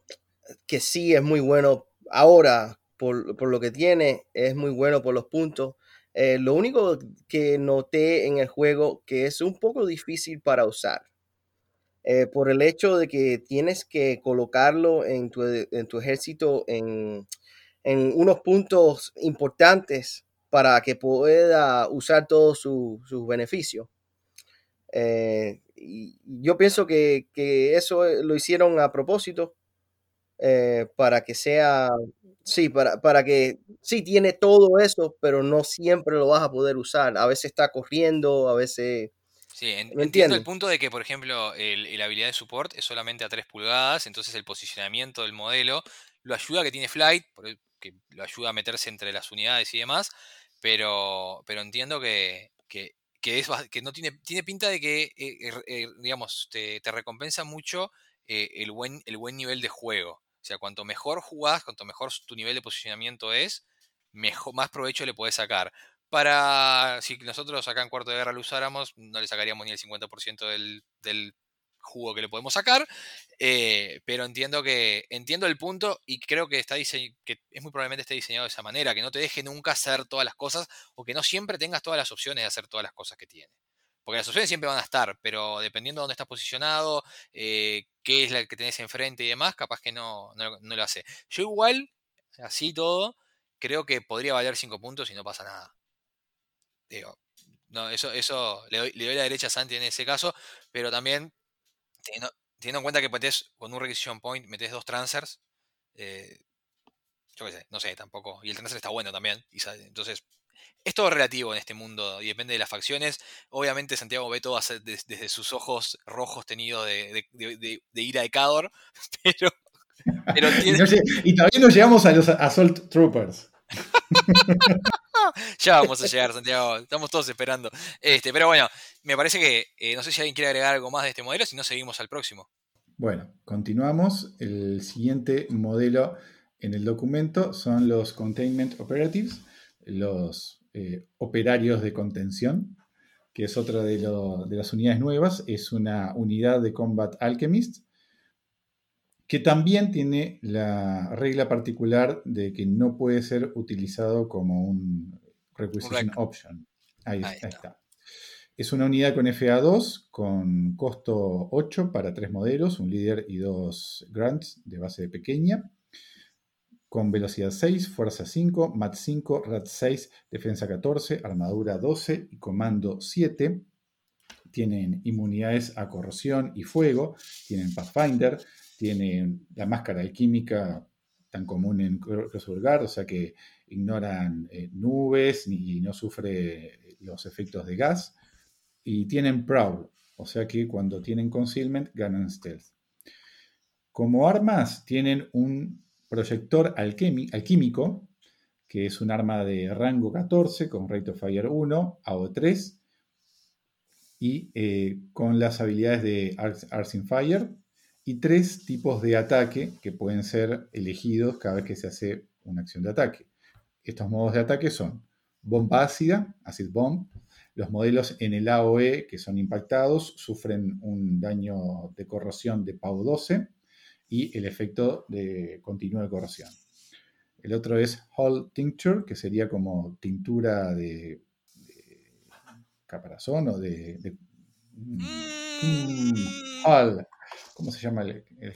que sí es muy bueno ahora, por, por, lo que tiene, es muy bueno por los puntos. Eh, lo único que noté en el juego que es un poco difícil para usar. Eh, por el hecho de que tienes que colocarlo en tu, ejército en, unos puntos importantes para que pueda usar todos sus beneficios. Eh, yo pienso que, eso lo hicieron a propósito para que sea Sí, para, para que, sí, tiene todo eso, pero no siempre lo vas a poder usar. A veces está corriendo, a veces... Sí, entiendo el punto de que, por ejemplo, el, la habilidad de support es solamente a 3 pulgadas, entonces el posicionamiento del modelo lo ayuda a que tiene flight, que lo ayuda a meterse entre las unidades y demás, pero, pero entiendo que, que, que, es, que no tiene, tiene pinta de que, eh, eh, digamos, te, recompensa mucho el, buen, el buen nivel de juego. O sea, cuanto mejor jugás, cuanto mejor tu nivel de posicionamiento es, mejor, más provecho le podés sacar. Para, si nosotros acá en Cuarto de Guerra lo usáramos, no le sacaríamos ni el 50% del, del jugo que le podemos sacar, eh, pero entiendo que entiendo el punto y creo que está que es muy probablemente esté diseñado de esa manera, que no te deje nunca hacer todas las cosas o que no siempre tengas todas las opciones de hacer todas las cosas que tiene. Porque las opciones siempre van a estar, pero dependiendo de dónde estás posicionado, eh, qué es la que tenés enfrente y demás, capaz que no, no, lo hace. Yo igual, así todo, creo que podría valer 5 puntos y no pasa nada. Digo, no, eso, eso le doy, le doy la derecha a Santi en ese caso, pero también Teniendo, en cuenta que metes con un requisition point, metes dos transfers, eh, yo qué sé, no sé tampoco. Y el transfer está bueno también. entonces, es todo relativo en este mundo y depende de las facciones. Obviamente Santiago ve todo desde, sus ojos rojos tenidos de, ira de Cador, pero... y todavía no llegamos a los Assault Troopers. ya vamos a llegar, Santiago. Estamos todos esperando. Este, pero bueno, me parece que eh, no sé si alguien quiere agregar algo más de este modelo, si no seguimos al próximo. Bueno, continuamos. El siguiente modelo en el documento son los Containment Operatives, los eh, operarios de contención, que es otra de, de las unidades nuevas. Es una unidad de Combat Alchemist que también tiene la regla particular de que no puede ser utilizado como un requisition option. Ahí, está. Es una unidad con FA2 con costo 8 para tres modelos, un líder y dos grants de base pequeña, con velocidad 6, fuerza 5, MAT 5, RAT 6, defensa 14, armadura 12 y comando 7. Tienen inmunidades a corrosión y fuego, tienen Pathfinder, tiene la máscara alquímica tan común en Crossword o sea que ignoran eh, nubes y no sufre los efectos de gas. Y tienen Prowl, o sea que cuando tienen Concealment ganan Stealth. Como armas tienen un proyector alquímico, que es un arma de rango 14 con Rate of Fire 1, AO3, y eh, con las habilidades de Arts Fire, y tres tipos de ataque que pueden ser elegidos cada vez que se hace una acción de ataque. Estos modos de ataque son bomba ácida, acid bomb. Los modelos en el AOE que son impactados sufren un daño de corrosión de PAU 12 y el efecto de continuo de corrosión. El otro es Hull Tincture, que sería como tintura de, caparazón o de, mm, mm, Hull. ¿Cómo se llama el, el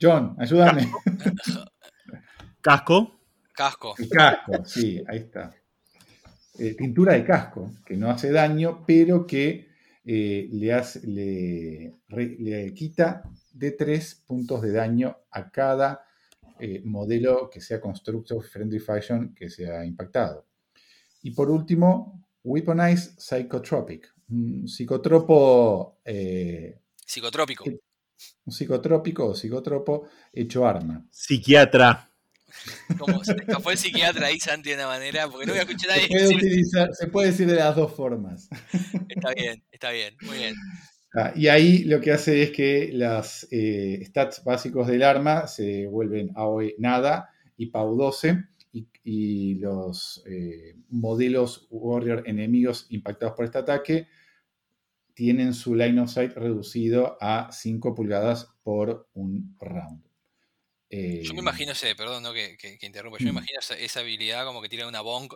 John, ayúdame. Casco. Casco. El casco, sí, ahí está. Eh, pintura de casco, que no hace daño, pero que eh, le, hace, le, quita de tres puntos de daño a cada eh, modelo que sea Constructor Friendly Fashion que sea impactado. Y por último, Weaponize Psychotropic, un psicotropo. Psicotrópico un psicotrópico o psicotropo hecho arma. Psiquiatra. Como se escapó el psiquiatra ahí, Santi, de una manera, porque no voy a escuchar a nadie. Se puede, utilizar, se puede decir de las dos formas. Está bien, está bien, muy bien. Ah, y ahí lo que hace es que los eh, stats básicos del arma se vuelven AOE nada y PAU 12 y, los eh, modelos Warrior enemigos impactados por este ataque tienen su line of sight reducido a 5 pulgadas por un round. yo me eh, imagino perdón no, que, que, interrumpa, yo me mm. imagino esa, habilidad como que tira una bong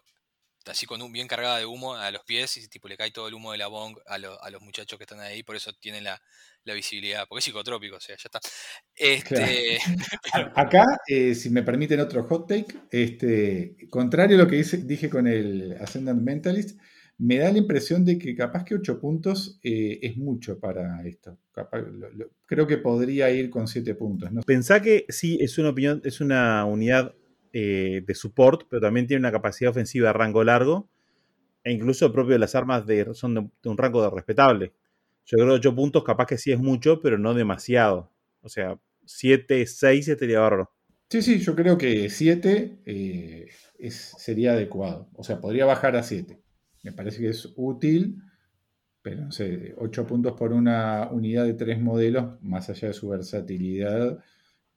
así con un bien cargada de humo a los pies y tipo le cae todo el humo de la bong a, los muchachos que están ahí, por eso tienen la, visibilidad, porque es psicotrópico, o sea, ya está. Este, Acá, eh, si me permiten otro hot take, este, contrario a lo que dije con el Ascendant Mentalist, me da la impresión de que capaz que 8 puntos eh, es mucho para esto. creo que podría ir con 7 puntos. ¿no? Pensá que sí, es una opinión, es una unidad eh, de support, pero también tiene una capacidad ofensiva de rango largo. E incluso propio de las armas de, son de, un rango de respetable. Yo creo que 8 puntos capaz que sí es mucho, pero no demasiado. O sea, 7, 6 estaría bárbaro. Sí, sí, yo creo que 7 eh, sería adecuado. O sea, podría bajar a 7 me parece que es útil pero no sé, 8 puntos por una unidad de tres modelos, más allá de su versatilidad,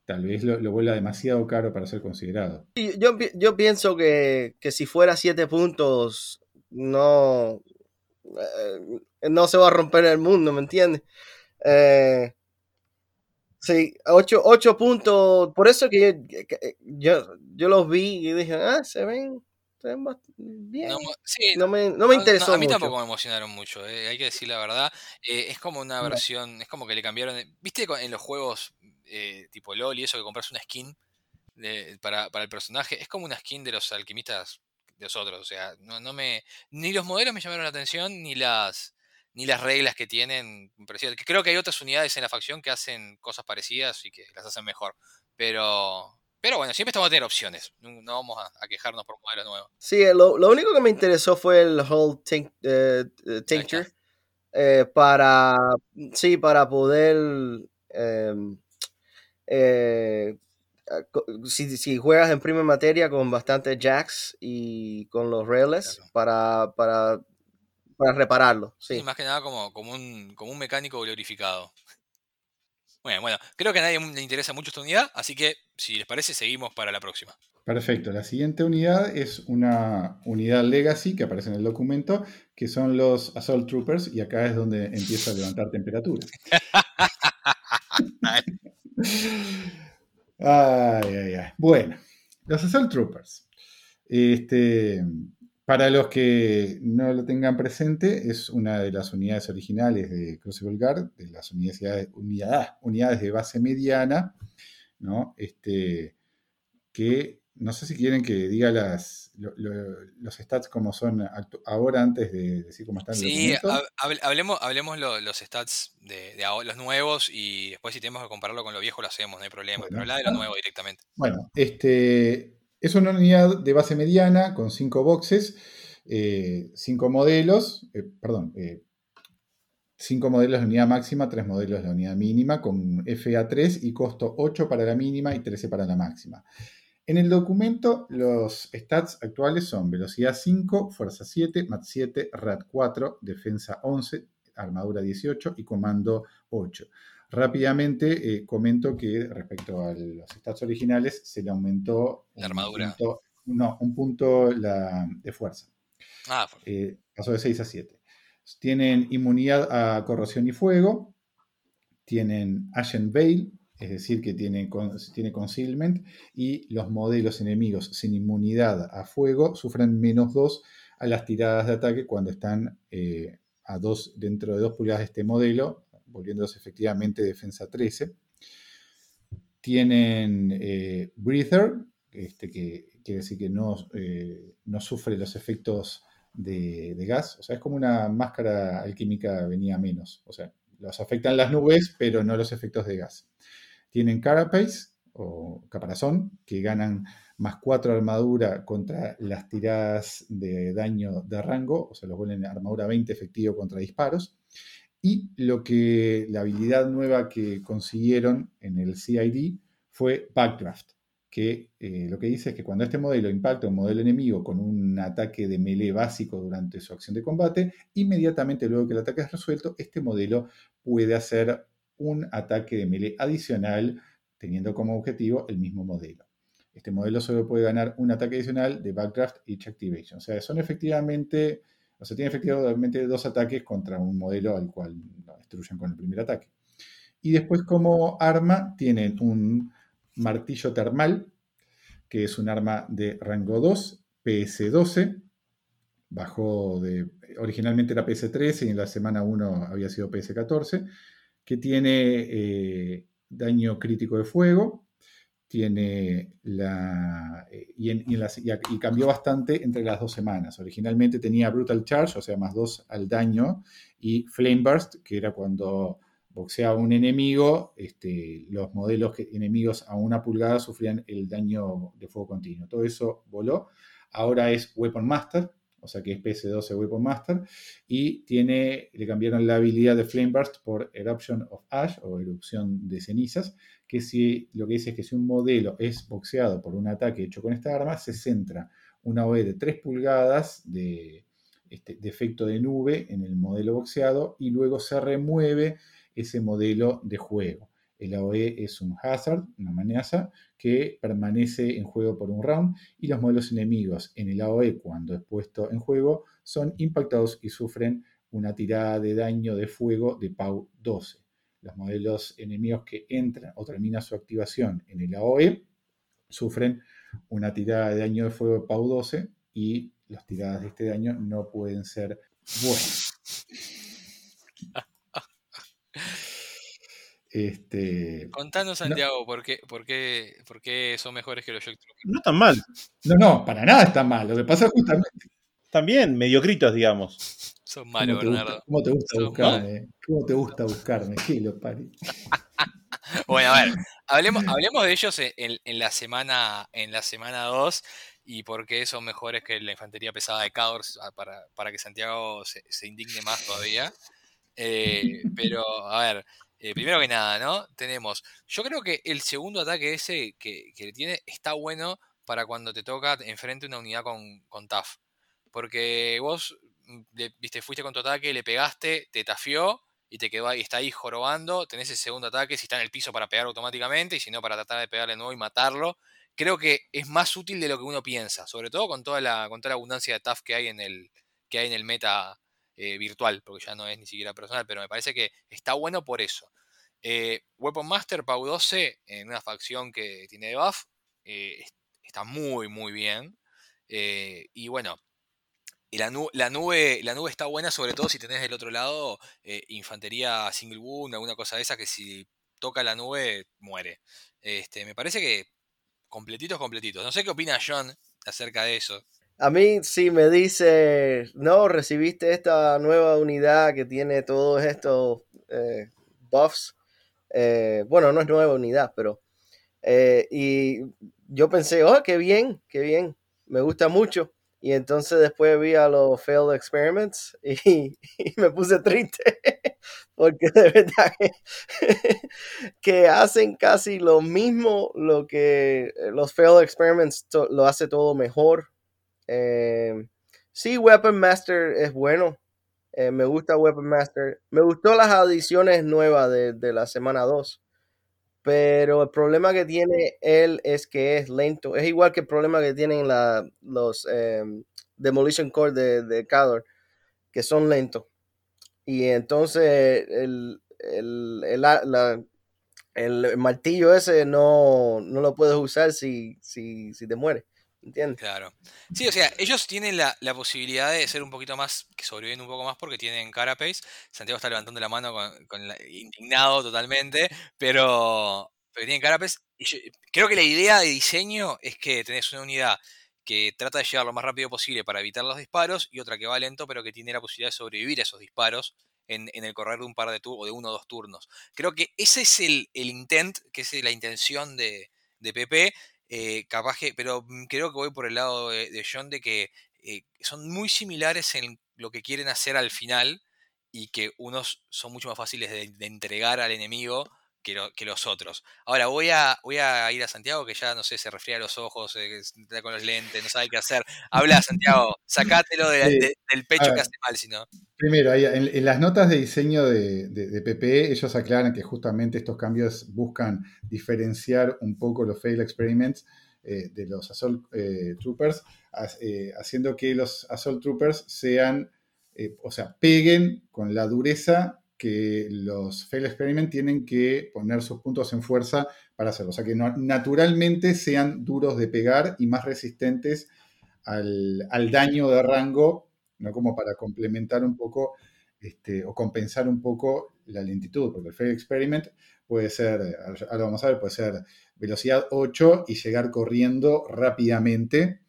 tal vez lo, lo vuelva demasiado caro para ser considerado. Yo, yo pienso que, que si fuera 7 puntos, no, eh, no se va a romper el mundo, ¿me entiendes? Eh, sí, 8, puntos. Por eso que yo, que- yo, yo los vi y dije, ah, se ven, se ven bien. No, mo- sí, No me, no me no, interesó no, a mí mucho. tampoco me emocionaron mucho, eh, hay que decir la verdad. Eh, es como una versión, es como que le cambiaron. ¿Viste en los juegos eh, tipo LOL y eso que compras una skin de- para, para el personaje? Es como una skin de los alquimistas de los otros. O sea, no, no me. Ni los modelos me llamaron la atención, ni las. Ni las reglas que tienen. que Creo que hay otras unidades en la facción que hacen cosas parecidas y que las hacen mejor. Pero. Pero bueno, siempre estamos a tener opciones. No, vamos a, a quejarnos por modelos nuevos. Sí, eh, lo, lo único que me interesó fue el whole tink- eh, eh, tincture eh, para, sí, para poder, em, eh, si, si juegas en primera materia con bastante jacks y con los rails Claro. para, para, para repararlo, Sí, sí. más que nada como, como, un, como un mecánico glorificado. Bueno, bueno, creo que a nadie le interesa mucho esta unidad, así que si les parece, seguimos para la próxima. Perfecto, la siguiente unidad es una unidad Legacy que aparece en el documento, que son los Assault Troopers, y acá es donde empieza a levantar temperatura. Ay, ay. Bueno, los Assault Troopers. Este, para los que no lo tengan presente, es una de las unidades originales de Crucible Guard, de las unidades, unidad- unidades de base mediana, ¿no? Este, que no sé si quieren que diga las, lo- lo- los stats como son ahora antes de decir cómo están Sí, hable- hablemos, hablemos lo- los stats de, de ahora- los nuevos y después si tenemos que compararlo con lo viejo lo hacemos, no hay problema. Bueno. pero habla de lo nuevo directamente. Bueno, este, es una unidad de base mediana con cinco boxes, eh, cinco modelos, eh, perdón, eh, cinco modelos de unidad máxima, tres modelos de unidad mínima, con FA3 y costo 8 para la mínima y 13 para la máxima. En el documento, los stats actuales son velocidad 5, fuerza 7, mat 7, rat 4, defensa 11, armadura 18 y comando 8. Rápidamente eh, comento que respecto a los stats originales se le aumentó La un punto- no, un punto la, de fuerza. Ah, Eh, pasó de 6 a 7. Tienen inmunidad a corrosión y fuego. Tienen Ashen Veil, es decir, que tiene, tiene concealment. Y los modelos enemigos sin inmunidad a fuego sufren menos 2 a las tiradas de ataque cuando están eh, a dos, dentro de 2 pulgadas de este modelo, volviéndose efectivamente defensa 13. Tienen eh, Breather, este, que quiere decir que no, eh, no sufre los efectos de, de gas. O sea, es como una máscara alquímica venía menos. O sea, los afectan las nubes, pero no los efectos de gas. Tienen Carapace o caparazón, que ganan más 4 armadura contra las tiradas de daño de rango, o sea, los vuelven armadura 20 efectivo contra disparos. Y lo que la habilidad nueva que consiguieron en el CID fue Backdraft, que eh, lo que dice es que cuando este modelo impacta un modelo enemigo con un ataque de melee básico durante su acción de combate, inmediatamente luego que el ataque es resuelto, este modelo puede hacer un ataque de melee adicional teniendo como objetivo el mismo modelo. Este modelo solo puede ganar un ataque adicional de Backdraft Each Activation. O sea, son efectivamente, o sea, tiene efectivamente dos ataques contra un modelo al cual lo destruyen con el primer ataque. Y después como arma tienen un martillo termal, que es un arma de rango 2, PS12, bajó de, originalmente era PS13 y en la semana 1 había sido PS14, que tiene eh, daño crítico de fuego, tiene la. eh, Y, cambió bastante entre las dos semanas. Originalmente tenía Brutal Charge, o sea, más 2 al daño, y Flame Burst, que era cuando boxeaba un enemigo, este, los modelos que- enemigos a una pulgada sufrían el daño de fuego continuo. Todo eso voló. Ahora es Weapon Master, o sea que es PS12 Weapon Master, y tiene, le cambiaron la habilidad de Flame Burst por Eruption of Ash o erupción de cenizas, que si, lo que dice es que si un modelo es boxeado por un ataque hecho con esta arma, se centra una OE de 3 pulgadas de, este, defecto de nube en el modelo boxeado y luego se remueve ese modelo de juego. El AOE es un hazard, una amenaza, que permanece en juego por un round y los modelos enemigos en el AOE cuando es puesto en juego son impactados y sufren una tirada de daño de fuego de PAU 12. Los modelos enemigos que entran o terminan su activación en el AOE sufren una tirada de daño de fuego de PAU 12 y las tiradas de este daño no pueden ser buenas. Este, Contanos, Santiago, ¿por, qué, por, qué, por, qué, son mejores que los Shock Troopers? No tan mal. No, no, para nada está mal. Lo que pasa es justamente. También mediocritos, digamos. Son malos, ¿Cómo te Bernardo. gusta, cómo te gusta buscarme? ¿Cómo te gusta buscarme? ¿Qué lo pari? Bueno, a ver, hablemos, hablemos de ellos en, en, la semana en la semana 2 y por qué son mejores que la infantería pesada de Cadors para, para que Santiago se, se, indigne más todavía. Eh, pero, a ver, eh, primero que nada, ¿no? Tenemos, yo creo que el segundo ataque ese que, que tiene está bueno para cuando te toca enfrente una unidad con, con TAF. Porque vos, le, viste, fuiste con tu ataque, le pegaste, te tafió y te quedó ahí, está ahí jorobando, tenés el segundo ataque, si está en el piso para pegar automáticamente, y si no para tratar de pegarle nuevo y matarlo. Creo que es más útil de lo que uno piensa, sobre todo con toda la, con toda la abundancia de TAF que hay en el, que hay en el meta eh, virtual, porque ya no es ni siquiera personal, pero me parece que está bueno por eso. Eh, Weapon Master Pau 12, en una facción que tiene debuff, eh, está muy, muy bien. Eh, y bueno, la, nube, la, nube, está buena, sobre todo si tenés del otro lado infantería single wound, alguna cosa de esa que si toca la nube muere. Este, me parece que completitos, completitos. No sé qué opina John acerca de eso. A mí si me dice, no, recibiste esta nueva unidad que tiene todos estos eh, buffs. Eh, bueno, no es nueva unidad, pero... Eh, y yo pensé, oh, qué bien, qué bien, me gusta mucho. Y entonces después vi a los failed experiments y, me puse triste porque de verdad que, hacen casi lo mismo, lo que los failed experiments lo hace todo mejor. Eh, sí, Weapon Master es bueno. Eh, me gusta Weapon Master. Me gustó las adiciones nuevas de, de la semana 2. Pero el problema que tiene él es que es lento. Es igual que el problema que tienen la, los eh, Demolition Core de, de Cador, que son lentos. Y entonces el, el, el, la, el, martillo ese no, no lo puedes usar si, si, si te mueres. ¿Entiendes? Claro. Sí, o sea, ellos tienen la, la, posibilidad de ser un poquito más, que sobreviven un poco más porque tienen carapace. Santiago está levantando la mano con, la, indignado totalmente, pero, pero tienen carapace. Y yo, creo que la idea de diseño es que tenés una unidad que trata de llegar lo más rápido posible para evitar los disparos y otra que va lento pero que tiene la posibilidad de sobrevivir a esos disparos en, en el correr de un par de turnos o de uno o dos turnos. Creo que ese es el, el intent, que es la intención de, de. Eh, capaz pero creo que voy por el lado de, John de que eh, son muy similares en lo que quieren hacer al final y que unos son mucho más fáciles de entregar al enemigo que, lo, que, los otros. Ahora voy a, voy a ir a Santiago que ya no sé, se refría los ojos, eh, está con los lentes, no sabe qué hacer. Habla, Santiago, sacátelo de, sí. de, del pecho que hace mal, si no. Primero, ahí, en, en, las notas de diseño de, de, PPE, ellos aclaran que justamente estos cambios buscan diferenciar un poco los fail experiments eh, de los Assault eh, Troopers, eh, haciendo que los Assault Troopers sean, o sea, peguen con la dureza que los fail experiment tienen que poner sus puntos en fuerza para hacerlo. O sea, que naturalmente sean duros de pegar y más resistentes al, al daño de rango, no como para complementar un poco este, o compensar un poco la lentitud, porque el fail experiment puede ser, ahora vamos a ver, puede ser velocidad 8 y llegar corriendo rápidamente,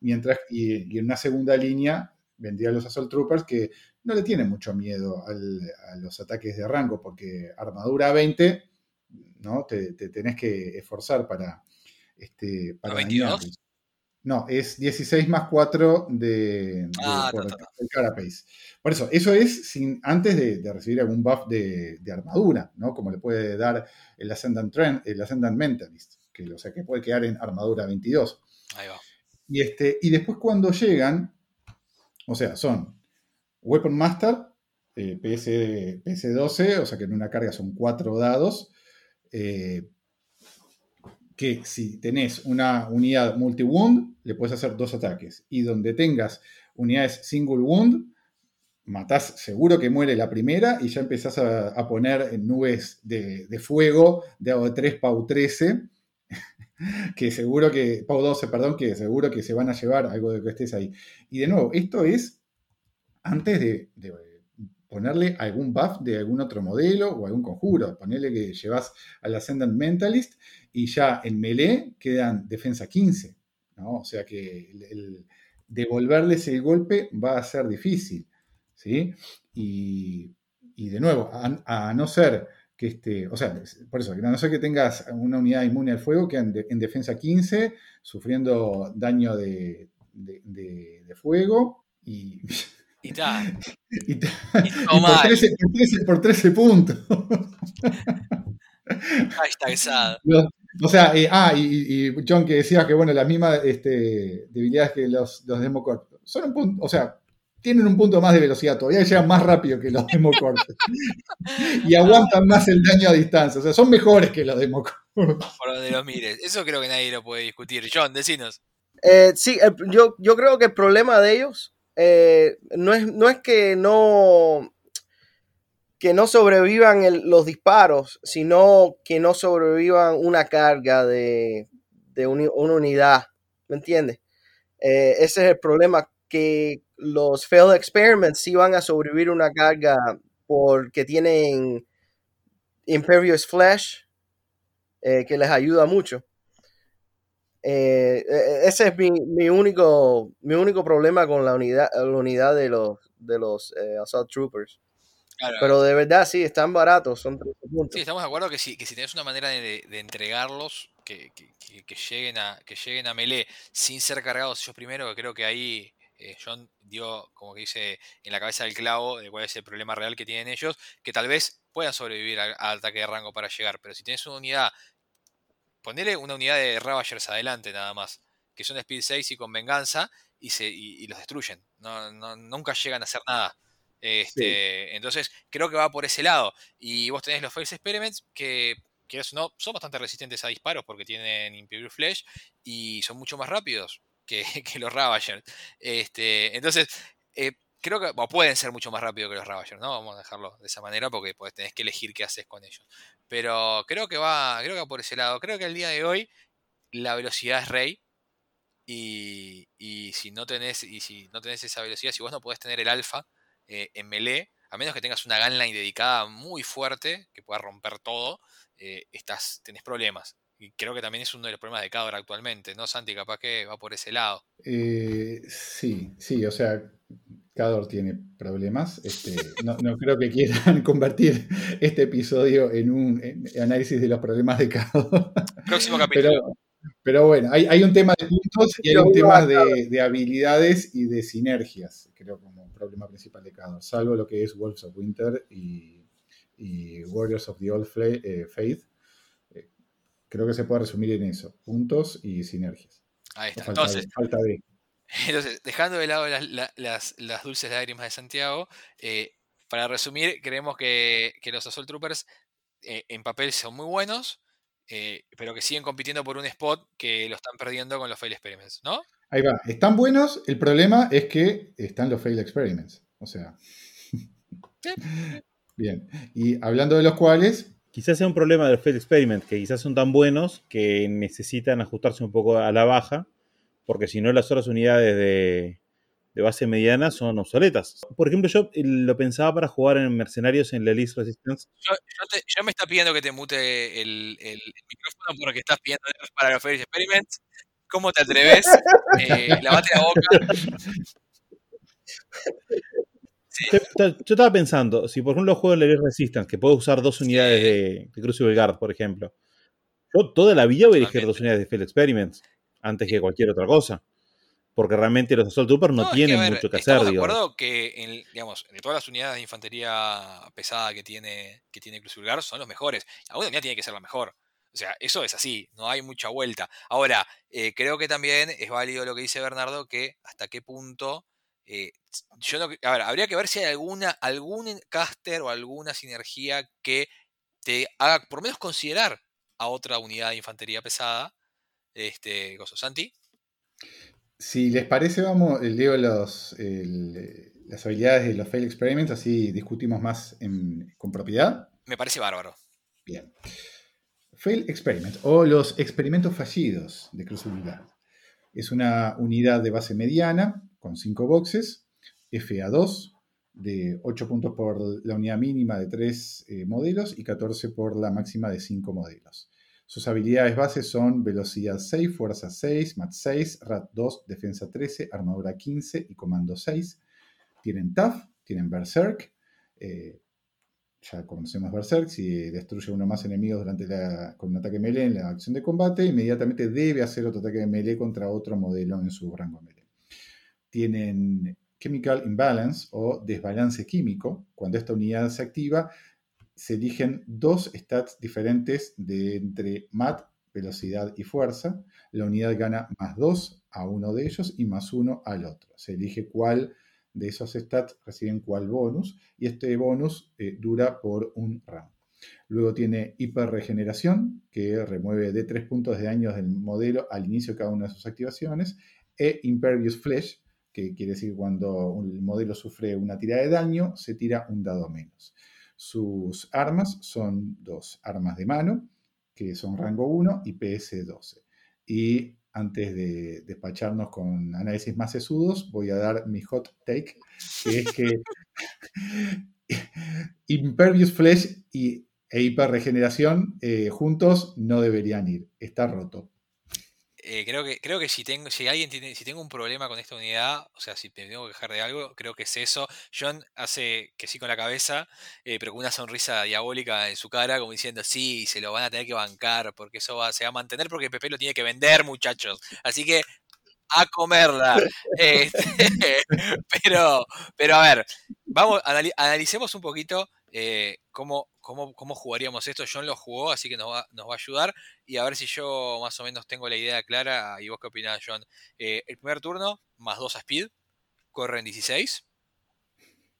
mientras y, y en una segunda línea vendrían los Assault Troopers que no le tienen mucho miedo al, a los ataques de rango, porque armadura 20, ¿no? Te, te tenés que esforzar para, este, para dañarlos. No, es 16 más 4 de, de ah, por el carapace. Por eso, eso es sin, antes de, de recibir algún buff de, de, armadura, ¿no? Como le puede dar el Ascendant, Trend, el Ascendant Mentalist, que, o sea, que puede quedar en armadura 22. Ahí va. Y, este, y después cuando llegan, o sea, son Weapon Master, eh, PS, PS12, o sea que en una carga son cuatro dados. eh, que si tenés una unidad multi-wound, le puedes hacer dos ataques. Y donde tengas unidades single wound, matás, seguro que muere la primera y ya empezás a, poner nubes de, de fuego de AO3 PAU 13, que seguro que, PAU 12, perdón, que seguro que se van a llevar algo de que estés ahí. Y de nuevo, esto es antes de, ponerle algún buff de algún otro modelo o algún conjuro. Ponerle que llevas al Ascendant Mentalist y ya en melee quedan defensa 15. ¿no? O sea que devolverles el golpe va a ser difícil. ¿sí? Y, y de nuevo, a, no ser que este, o sea, por eso, a no ser que tengas una unidad inmune al fuego, quedan de, en defensa 15, sufriendo daño de, de, de, fuego y... Y tal. Y, ta, y, y por, 13, por, 13, por 13 puntos. Hashtag sad. O sea, eh, ah, y, y, John que decía que, bueno, las mismas este, debilidades que los, los Democorp son un punto, o sea, tienen un punto más de velocidad, todavía llegan más rápido que los Democorp. y aguantan más el daño a distancia, o sea, son mejores que los Democorp. Por donde los mires, eso creo que nadie lo puede discutir. John, decinos. Eh, sí, eh, yo, yo creo que el problema de ellos eh, no, es, no es que no que no sobrevivan el, los disparos, sino que no sobrevivan una carga de, de un, una unidad, ¿me entiendes? Eh, ese es el problema, que los failed experiments sí van a sobrevivir una carga porque tienen Impervious Flash, eh, que les ayuda mucho. Eh, ese es mi, mi, único, mi único problema con la unidad, la unidad de los, de los eh, Assault Troopers. Claro. Pero de verdad, sí, están baratos, son 13 puntos. Sí, estamos de acuerdo que si, que si tienes una manera de, de entregarlos, que, que, que, lleguen a, que lleguen a melee sin ser cargados ellos primero, que creo que ahí eh, John dio, como que dice, en la cabeza del clavo de cuál es el problema real que tienen ellos, que tal vez puedan sobrevivir al, al ataque de rango para llegar, pero si tienes una unidad ponerle una unidad de Ravagers adelante nada más, que son Speed 6 y con venganza, y, se, y, y los destruyen. No, no, nunca llegan a hacer nada. Este, sí. Entonces, creo que va por ese lado. Y vos tenés los Face Experiments que, que no, son bastante resistentes a disparos porque tienen Imperial Flash y son mucho más rápidos que, los Ravagers. Este, entonces, eh, creo que pueden ser mucho más rápidos que los Ravagers, ¿no? Vamos a dejarlo de esa manera porque pues, tenés que elegir qué haces con ellos. Pero creo que va, creo que va por ese lado. Creo que el día de hoy la velocidad es rey. Y, y, si no tenés, y si no tenés esa velocidad, si vos no podés tener el alfa eh, en melee, a menos que tengas una gunline dedicada muy fuerte, que pueda romper todo, eh, estás, tenés problemas. Y creo que también es uno de los problemas de Cador actualmente, ¿no, Santi? Capaz que va por ese lado. Eh, sí, sí, o sea, Cador tiene problemas. Este, no, no, creo que quieran convertir este episodio en un en análisis de los problemas de Cador. Próximo capítulo. Pero, pero bueno, hay, hay, un tema de puntos y hay un tema de, de, habilidades y de sinergias, creo, como problema principal de Cador, salvo lo que es Wolves of Winter y, y Warriors of the Old eh, Faith. Creo que se puede resumir en eso, puntos y sinergias. Ahí está. Falta, Entonces, falta de. Entonces, dejando de lado las, las, las dulces lágrimas de Santiago, eh, para resumir, creemos que, que los Assault Troopers eh, en papel son muy buenos, eh, pero que siguen compitiendo por un spot que lo están perdiendo con los Fail Experiments, ¿no? Ahí va, están buenos, el problema es que están los Fail Experiments, o sea... Bien, y hablando de los cuales... Quizás sea un problema de los Fail Experiments, que quizás son tan buenos que necesitan ajustarse un poco a la baja, porque si no las otras unidades de, de, base mediana son obsoletas. Por ejemplo, yo lo pensaba para jugar en mercenarios en la Elite Resistance. Yo, yo, te, yo, me está pidiendo que te mute el, el, el micrófono porque estás pidiendo para los Fair Experiments. ¿Cómo te atreves? eh, lavate la boca. Sí. Yo, yo, estaba pensando, si por ejemplo juego en la Resistance, que puedo usar dos unidades sí. de, de Crucible Guard, por ejemplo, yo toda la vida voy a elegir dos unidades de Fail Experiments antes que cualquier otra cosa. Porque realmente los Assault Troopers no, no tienen que, ver, mucho que hacer. de acuerdo que, en, digamos, de todas las unidades de infantería pesada que tiene, que tiene Crucible son los mejores. Alguna unidad tiene que ser la mejor. O sea, eso es así, no hay mucha vuelta. Ahora, eh, creo que también es válido lo que dice Bernardo, que hasta qué punto eh, yo no, a ver, habría que ver si hay alguna, algún caster o alguna sinergia que te haga por lo menos considerar a otra unidad de infantería pesada. Este, Gozo Santi. Si les parece, vamos, leo los, las habilidades de los fail experiments, así discutimos más con propiedad. Me parece bárbaro. Bien. Fail experiment o los experimentos fallidos de cruzabilidad. Es una unidad de base mediana con 5 boxes, FA2, de 8 puntos por la unidad mínima de 3 eh, modelos y 14 por la máxima de 5 modelos. Sus habilidades bases son velocidad 6, fuerza 6, mat 6, rat 2, defensa 13, armadura 15 y comando 6. Tienen TAF, tienen Berserk. Eh, ya conocemos Berserk. Si destruye uno más enemigos durante la, con un ataque melee en la acción de combate, inmediatamente debe hacer otro ataque de melee contra otro modelo en su rango melee. Tienen Chemical Imbalance o desbalance químico. Cuando esta unidad se activa, se eligen dos stats diferentes de entre mat, velocidad y fuerza. La unidad gana más 2 a uno de ellos y más 1 al otro. Se elige cuál de esos stats reciben cuál bonus y este bonus eh, dura por un round. Luego tiene hiperregeneración, que remueve de 3 puntos de daño del modelo al inicio de cada una de sus activaciones, e Impervious Flesh, que quiere decir cuando el modelo sufre una tira de daño, se tira un dado menos. Sus armas son dos armas de mano, que son rango 1 y PS12. Y antes de despacharnos con análisis más sesudos, voy a dar mi hot take, que es que Impervious Flesh y, e Hiperregeneración eh, juntos no deberían ir. Está roto. Eh, creo que, creo que si tengo, si alguien tiene, si tengo un problema con esta unidad, o sea, si me tengo que dejar de algo, creo que es eso. John hace que sí con la cabeza, eh, pero con una sonrisa diabólica en su cara, como diciendo, sí, se lo van a tener que bancar, porque eso va, se va a mantener, porque Pepe lo tiene que vender, muchachos. Así que a comerla. Este, pero, pero a ver, vamos, analicemos un poquito eh, cómo, cómo, cómo, jugaríamos esto. John lo jugó, así que nos va, nos va, a ayudar. Y a ver si yo más o menos tengo la idea clara. ¿Y vos qué opinás, John? Eh, el primer turno, más 2 a speed, corren 16.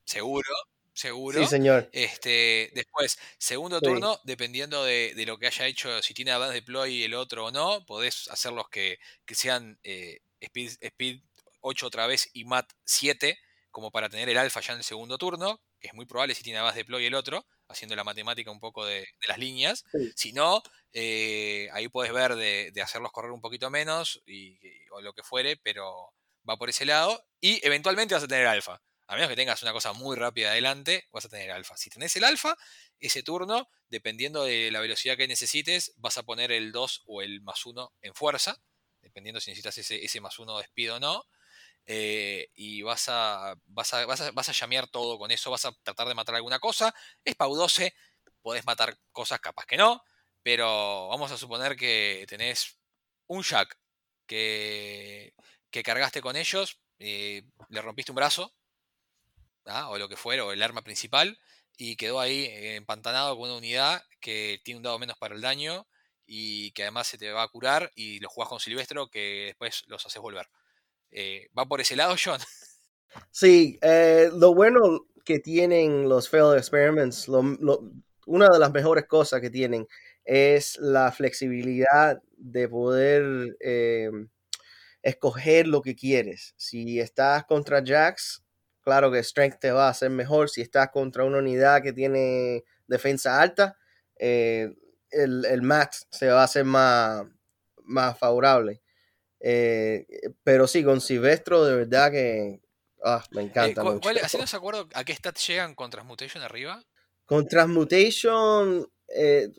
Seguro. Seguro. Sí, señor. Este, después, segundo turno, dependiendo de, de, lo que haya hecho, si tiene advance deploy el otro o no, podés hacerlos que, que sean eh, speed, speed 8 otra vez y mat 7, como para tener el alfa ya en el segundo turno que es muy probable si tiene más deploy el otro, haciendo la matemática un poco de, las líneas. Si no, eh, ahí puedes ver de, hacerlos correr un poquito menos y, o lo que fuere, pero va por ese lado. Y eventualmente vas a tener alfa. A menos que tengas una cosa muy rápida adelante, vas a tener alfa. Si tenés el alfa, ese turno, dependiendo de la velocidad que necesites, vas a poner el 2 o el más 1 en fuerza, dependiendo si necesitas ese, ese más 1 de speed o no. Eh, y vas a, vas, a, vas, a, llamear todo con eso, vas a tratar de matar alguna cosa. Es PAU 12, podés matar cosas capaz que no, pero vamos a suponer que tenés un Jack que, que cargaste con ellos, eh, le rompiste un brazo, o lo que fuera, o el arma principal, y quedó ahí empantanado con una unidad que tiene un dado menos para el daño y que además se te va a curar y lo jugás con Silvestro que después los haces volver. Eh, ¿Va por ese lado, John? Sí, eh, lo bueno que tienen los failed experiments, una de las mejores cosas que tienen es la flexibilidad de poder eh, escoger lo que quieres. Si estás contra Jax, claro que Strength te va a hacer mejor. Si estás contra una unidad que tiene defensa alta, el, el Max se va a hacer más, más favorable. Eh, pero sí, con Silvestro, de verdad que ah, me eh, encanta. ¿cuál, cuál, acuerdo a qué stat llegan con Transmutation arriba? Con Transmutation eh,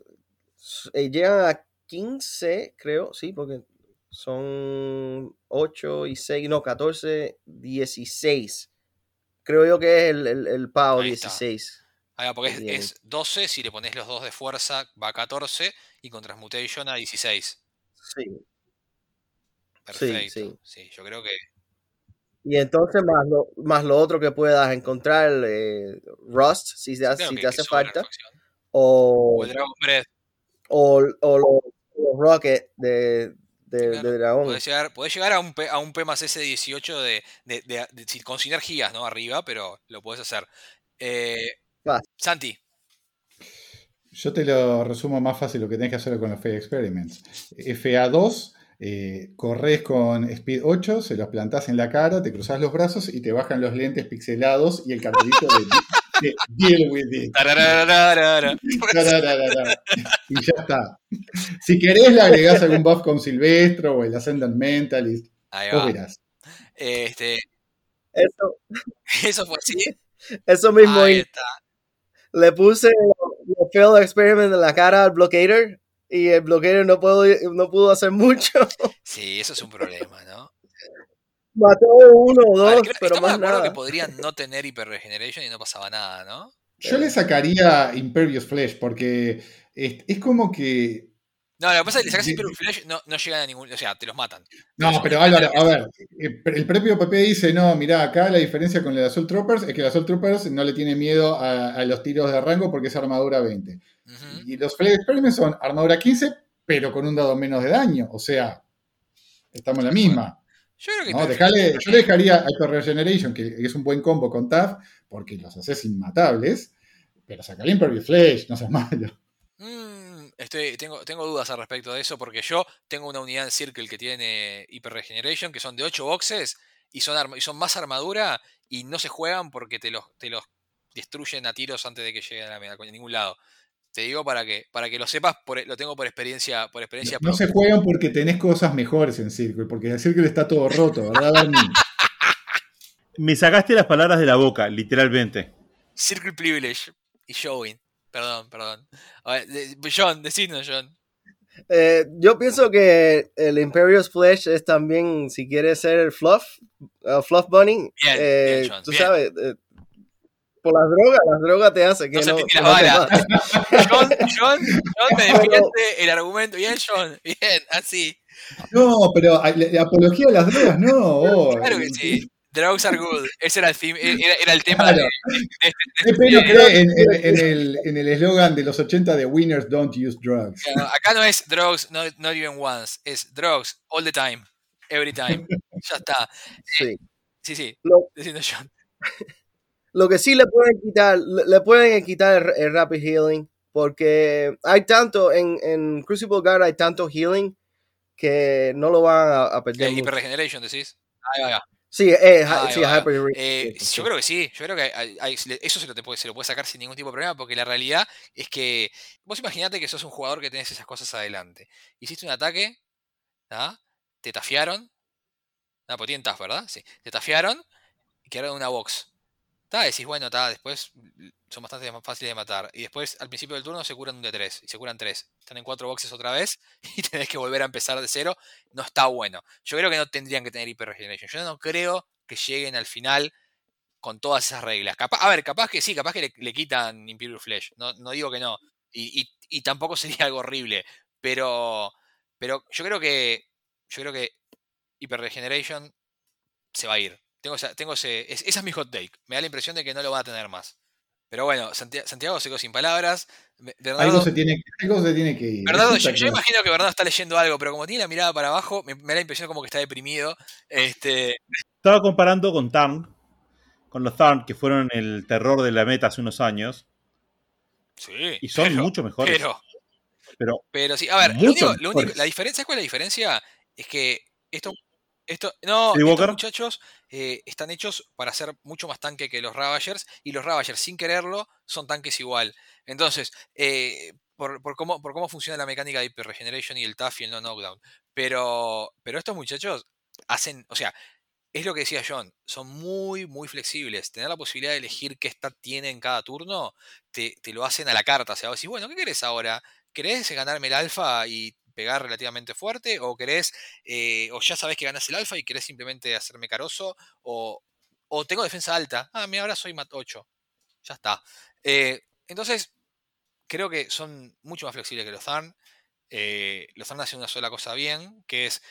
llegan a 15, creo, sí, porque son 8 y 6, no, 14, 16. Creo yo que es el, el, el PAO 16. Ah, porque es, es, 12, si le pones los dos de fuerza va a 14 y con Transmutation a 16. Sí. Perfecto. Sí, sí. yo creo que. Y entonces más lo, más lo otro que puedas encontrar, eh, Rust, si, te, si te hace falta. O, o, el Dragon Breath. O, o los, los Rocket de, de, Claro, de dragón. Podés llegar, podés llegar a un P, a un P más S18 de, de- de- de- si- con sinergias, ¿no? Arriba, pero lo podés hacer. Eh. Santi, Yo te lo resumo más fácil lo que tenés que hacer con los Fail Experiments. FA2, eh, corres con Speed 8, se los plantás en la cara, te cruzás los brazos y te bajan los lentes pixelados y el cartelito de, de Deal with it. Y ya está. Si querés, le agregás algún buff con Silvestro o el Ascendant Mentalist. Ahí Vos va. verás. Este, Eso, eso fue así. eso mismo Ahí está. Le puse el failed experiment en la cara al bloqueator y el bloqueator no, puedo, no pudo hacer mucho. Sí, eso es un problema, ¿no? Mató uno o ver, dos, creo- pero más de nada. que podrían no tener hiperregeneration y no pasaba nada, ¿no? Yo le sacaría Impervious Flesh porque es, es como que. No, lo que pasa es que le sacas. Hyper Flash, no, no llegan a ningún. O sea, te los matan. No, pero Álvaro, a ver, el propio PP dice, no, mirá, acá la diferencia con el Assault Troopers es que el Assault Troopers no le tiene miedo a, a los tiros de rango porque es armadura 20. Ujú. Y los Flag Experiments son armadura 15, pero con un dado menos de daño. O sea, estamos en la misma. Yo creo que. ¿no? Dejale- yo le dejaría Hyper Regeneration, que es un buen combo con TAF, porque los haces inmatables, pero sacarle Impervious Flesh, no seas malo. Mm, estoy, tengo, tengo dudas al respecto de eso porque yo tengo una unidad en Circle que tiene Hyper Regeneration que son de 8 boxes y son, arma- y son más armadura y no se juegan porque te los, te los destruyen a tiros antes de que lleguen a, la- a ningún lado. Te digo para que, para que lo sepas, por- lo tengo por experiencia, por experiencia No se juegan porque tenés cosas mejores en Circle, porque en Circle está todo roto, ¿verdad, Dani? Me sacaste las palabras de la boca, literalmente. Circle Privilege y Showing. Perdón, perdón. De- John, decinos, John. Eh, yo pienso que el Imperious Flesh es también, si quieres ser el Fluff, uh, Fluff Bunny, Bien, eh, bien, John, tú bien. sabes, eh, por las drogas, las drogas te hacen que No no, no te maten. John, John, John me defiende el argumento. Bien, John. Bien, así. No, pero la- apología a las drogas, no. oh, Claro que sí. Drugs are good. Ese era el, theme- era, era el tema Claro. de, de- de este- de no este- cree en, en- en el en el eslogan de los 80 de Winners Don't Use Drugs. Claro, Acá no es drugs, no, not even once. Es drugs all the time. Every time. Ya está. Sí. Sí, sí. Lo, John. lo que sí le pueden quitar, le, pueden quitar el, el Rapid Healing, porque hay tanto, en, en Crucible Guard hay tanto healing que no lo van a, a perder. Eh, mucho. Hyper Regeneration, decís. Ahí va, ahí va. Sí, eh, Ah, sí, va. Hyper Eh, sí. yo creo que sí, yo creo que hay- hay- eso se lo, te puede, se lo puede sacar sin ningún tipo de problema, porque la realidad es que vos imaginate que sos un jugador que tenés esas cosas adelante. Hiciste un ataque, ¿tá? te tafiaron, no, pues tienen taf, ¿verdad? Sí, te tafiaron y quedaron en una box. ¿Tá? Decís, bueno, está, después son bastante más fáciles de matar. Y después al principio del turno se curan un de 3 y se curan 3. Están en cuatro boxes otra vez y tenés que volver a empezar de cero. No está bueno. Yo creo que no tendrían que tener Hyper Regeneration. Yo no creo que lleguen al final con todas esas reglas. A ver, capaz que sí, capaz que le, quitan Imperial Flesh. No, no digo que no. Y, y- y tampoco sería algo horrible. Pero, pero yo creo que. Yo creo que Hyper Regeneration se va a ir. Tengo, esa, tengo ese. es- esa es mi hot take. Me da la impresión de que no lo va a tener más. Pero bueno, Santiago, Santiago se quedó sin palabras. Bernardo, Algo se tiene, algo se tiene que ir. Bernardo, yo, imagino que Bernardo está leyendo algo, pero como tiene la mirada para abajo, me, me da la impresión como que está deprimido. Este, Estaba comparando con Tarn, con los Tarn que fueron el terror de la meta hace unos años, sí, y son pero- mucho mejores. Pero, Pero pero sí, a ver, lo único, lo único- la diferencia, ¿sabes cuál es la diferencia? Es que esto, esto, no, ¿Sí, estos Walker? muchachos eh, están hechos para ser mucho más tanque que los Ravagers, y los Ravagers, sin quererlo, son tanques igual. Entonces, eh, por, por cómo, por cómo funciona la mecánica de Hyper Regeneration y el TAF y el no knockdown. Pero, pero estos muchachos hacen, o sea, es lo que decía John, son muy, muy flexibles. Tener la posibilidad de elegir qué stat tiene en cada turno, te, te lo hacen a la carta. O sea, vos decís, bueno, ¿qué querés ahora? ¿Querés ganarme el alfa y pegar relativamente fuerte? ¿O querés, eh, o ya sabés que ganás el alfa y querés simplemente hacerme caroso? ¿O, o tengo defensa alta? Ah, mira, ahora soy mat 8. Ya está. Eh, entonces, creo que son mucho más flexibles que los Zarn. Eh, los Zarn hacen una sola cosa bien, que es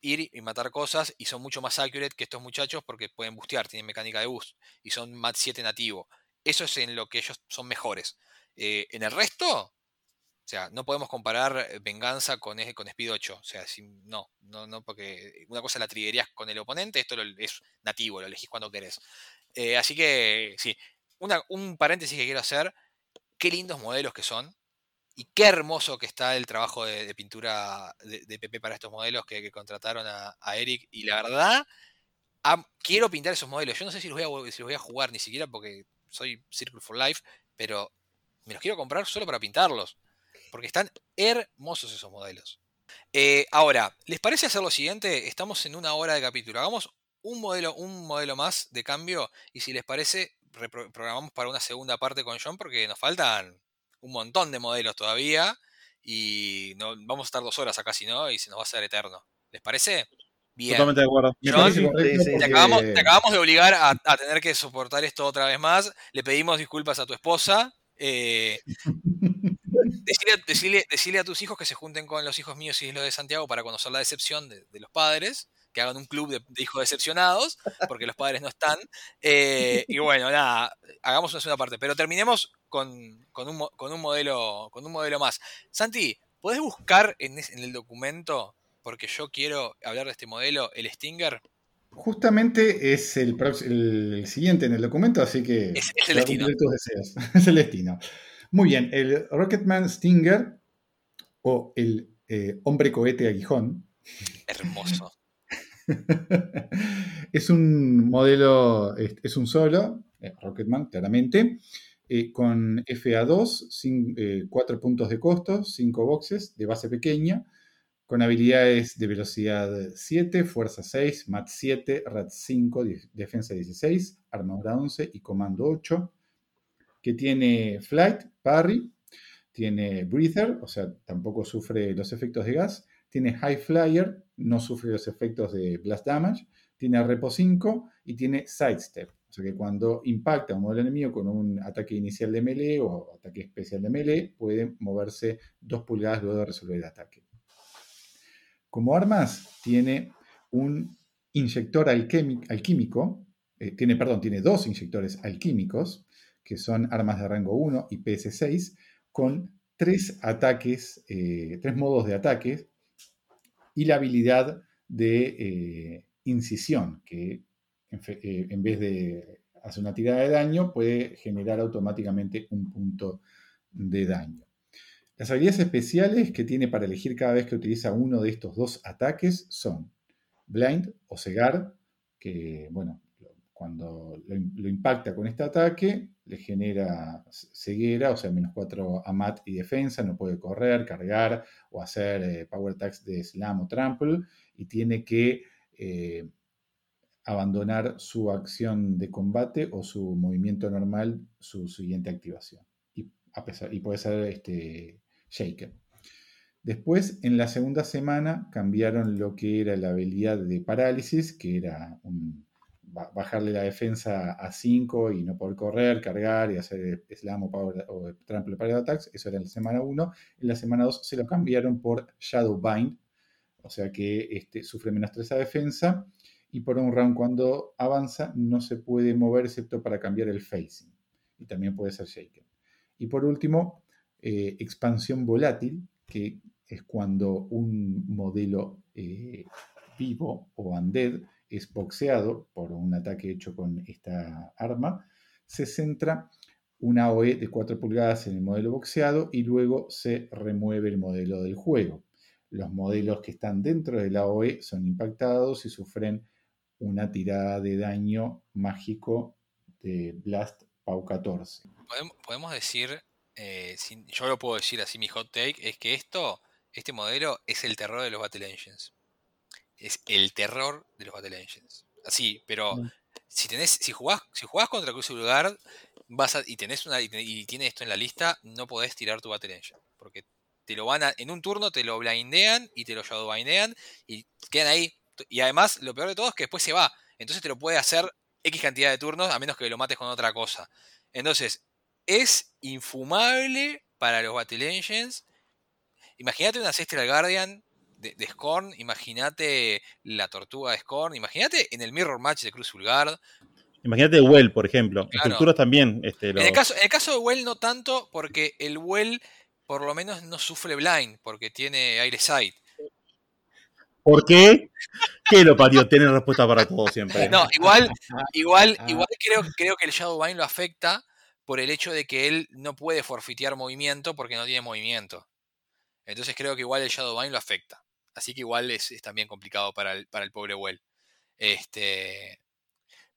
ir y matar cosas y son mucho más accurate que estos muchachos porque pueden bustear, tienen mecánica de boost y son mat 7 nativo. Eso es en lo que ellos son mejores. En el resto, O sea, no podemos comparar eh, venganza con, con Speed 8. O sea, no, no, no, porque una cosa la triguerías con el oponente, esto es nativo, lo elegís cuando querés. Eh, así que, sí, un paréntesis que quiero hacer. Qué lindos modelos que son. Y qué hermoso que está el trabajo de, pintura de, PP para estos modelos que, contrataron a, Eric. Y la verdad, quiero pintar esos modelos. Yo no sé si voy a, si los voy a jugar ni siquiera porque soy Circle for Life, pero me los quiero comprar solo para pintarlos. Porque están hermosos esos modelos. Eh, ahora, ¿les parece hacer lo siguiente? Estamos en una hora de capítulo. Hagamos un modelo, un modelo más de cambio. Y si les parece, reprogramamos para una segunda parte con John porque nos faltan un montón de modelos todavía y no, vamos a estar dos horas acá si no y se nos va a hacer eterno. ¿Les parece? Bien. Totalmente de acuerdo. te, acabamos, de obligar a, tener que soportar esto otra vez más. Le pedimos disculpas a tu esposa. Eh, decirle, a tus hijos que se junten con los hijos míos y los de Santiago para conocer la decepción de los padres que hagan un club de, hijos decepcionados, porque los padres no están. Eh, y bueno, nada, hagamos una segunda parte. Pero terminemos con, un, modelo, con un modelo más. Santi, ¿podés buscar en, el documento, porque yo quiero hablar de este modelo, el Stinger? Justamente es el, el siguiente en el documento, así que... Es, el destino. es el destino. Muy bien, el Rocketman Stinger o el eh, hombre cohete aguijón. Hermoso. es un modelo, es, un solo, eh, Rocketman, claramente, eh, con FA2, 4 eh, puntos de costo, 5 boxes de base pequeña, con habilidades de velocidad 7, fuerza 6, MAT 7, RAT 5, defensa 16, armadura 11 y comando 8, que tiene flight, parry, tiene breather, o sea, tampoco sufre los efectos de gas, tiene High Flyer, no sufre los efectos de Blast Damage, tiene Repo 5 y tiene Sidestep. O sea que cuando impacta un modelo enemigo con un ataque inicial de melee o ataque especial de melee, puede moverse 2 pulgadas luego de resolver el ataque. Como armas, tiene un inyector alquímico, eh, tiene, perdón, tiene dos inyectores alquímicos, que son armas de rango 1 y PS6, con tres ataques, eh, tres modos de ataque y la habilidad de eh, incisión, que eh, en, vez de hacer una tirada de daño, puede generar automáticamente un punto de daño. Las habilidades especiales que tiene para elegir cada vez que utiliza uno de estos dos ataques son Blind o Cegar, que bueno, cuando lo, impacta con este ataque, le genera ceguera, o sea, menos 4 a mat y defensa, no puede correr, cargar o hacer eh, power attacks de slam o trample, y tiene que eh, abandonar su acción de combate o su movimiento normal, su siguiente activación. Y, a pesar, y puede ser este, shaken. Después, en la segunda semana, cambiaron lo que era la habilidad de parálisis, que era un bajarle la defensa a 5 y no poder correr, cargar y hacer slam o, power, o trample power attacks, eso era en la semana 1. En la semana 2 se lo cambiaron por Shadow Bind, o sea que este, sufre menos 3 a defensa. Y por un round cuando avanza no se puede mover excepto para cambiar el facing. Y también puede ser shaken. Y por último, eh, expansión volátil, que es cuando un modelo eh, vivo o undead es boxeado por un ataque hecho con esta arma, se centra una OE de 4 pulgadas en el modelo boxeado y luego se remueve el modelo del juego. Los modelos que están dentro de la OE son impactados y sufren una tirada de daño mágico de Blast Pau 14. Podemos decir, eh, yo lo puedo decir así, mi hot take es que esto, este modelo es el terror de los Battle Engines es el terror de los Battle Engines. Así, pero si tenés, si jugás, si jugás contra Crucible Guard vas y tenés una y tienes esto en la lista, no podés tirar tu Battle Engine. Porque te lo van a, en un turno te lo blindean y te lo shadowbindean y quedan ahí. Y además, lo peor de todo es que después se va. Entonces te lo puede hacer X cantidad de turnos a menos que lo mates con otra cosa. Entonces, es infumable para los Battle Engines. Imagínate un Ancestral Guardian de, Scorn, imagínate la tortuga de Scorn, imagínate en el Mirror Match de Cruz Vulgar. Imagínate Well, por ejemplo. Estructuras también. Este, en, el caso, en el caso de Well no tanto, porque el Well por lo menos no sufre blind, porque tiene aire sight. ¿Por qué? ¿Qué lo parió? Tiene respuesta para todo siempre. No, igual, igual, igual creo, creo que el Shadowbind lo afecta por el hecho de que él no puede forfitear movimiento porque no tiene movimiento. Entonces creo que igual el Shadowbind lo afecta. Así que igual es, también complicado para el, para el pobre Well. Este,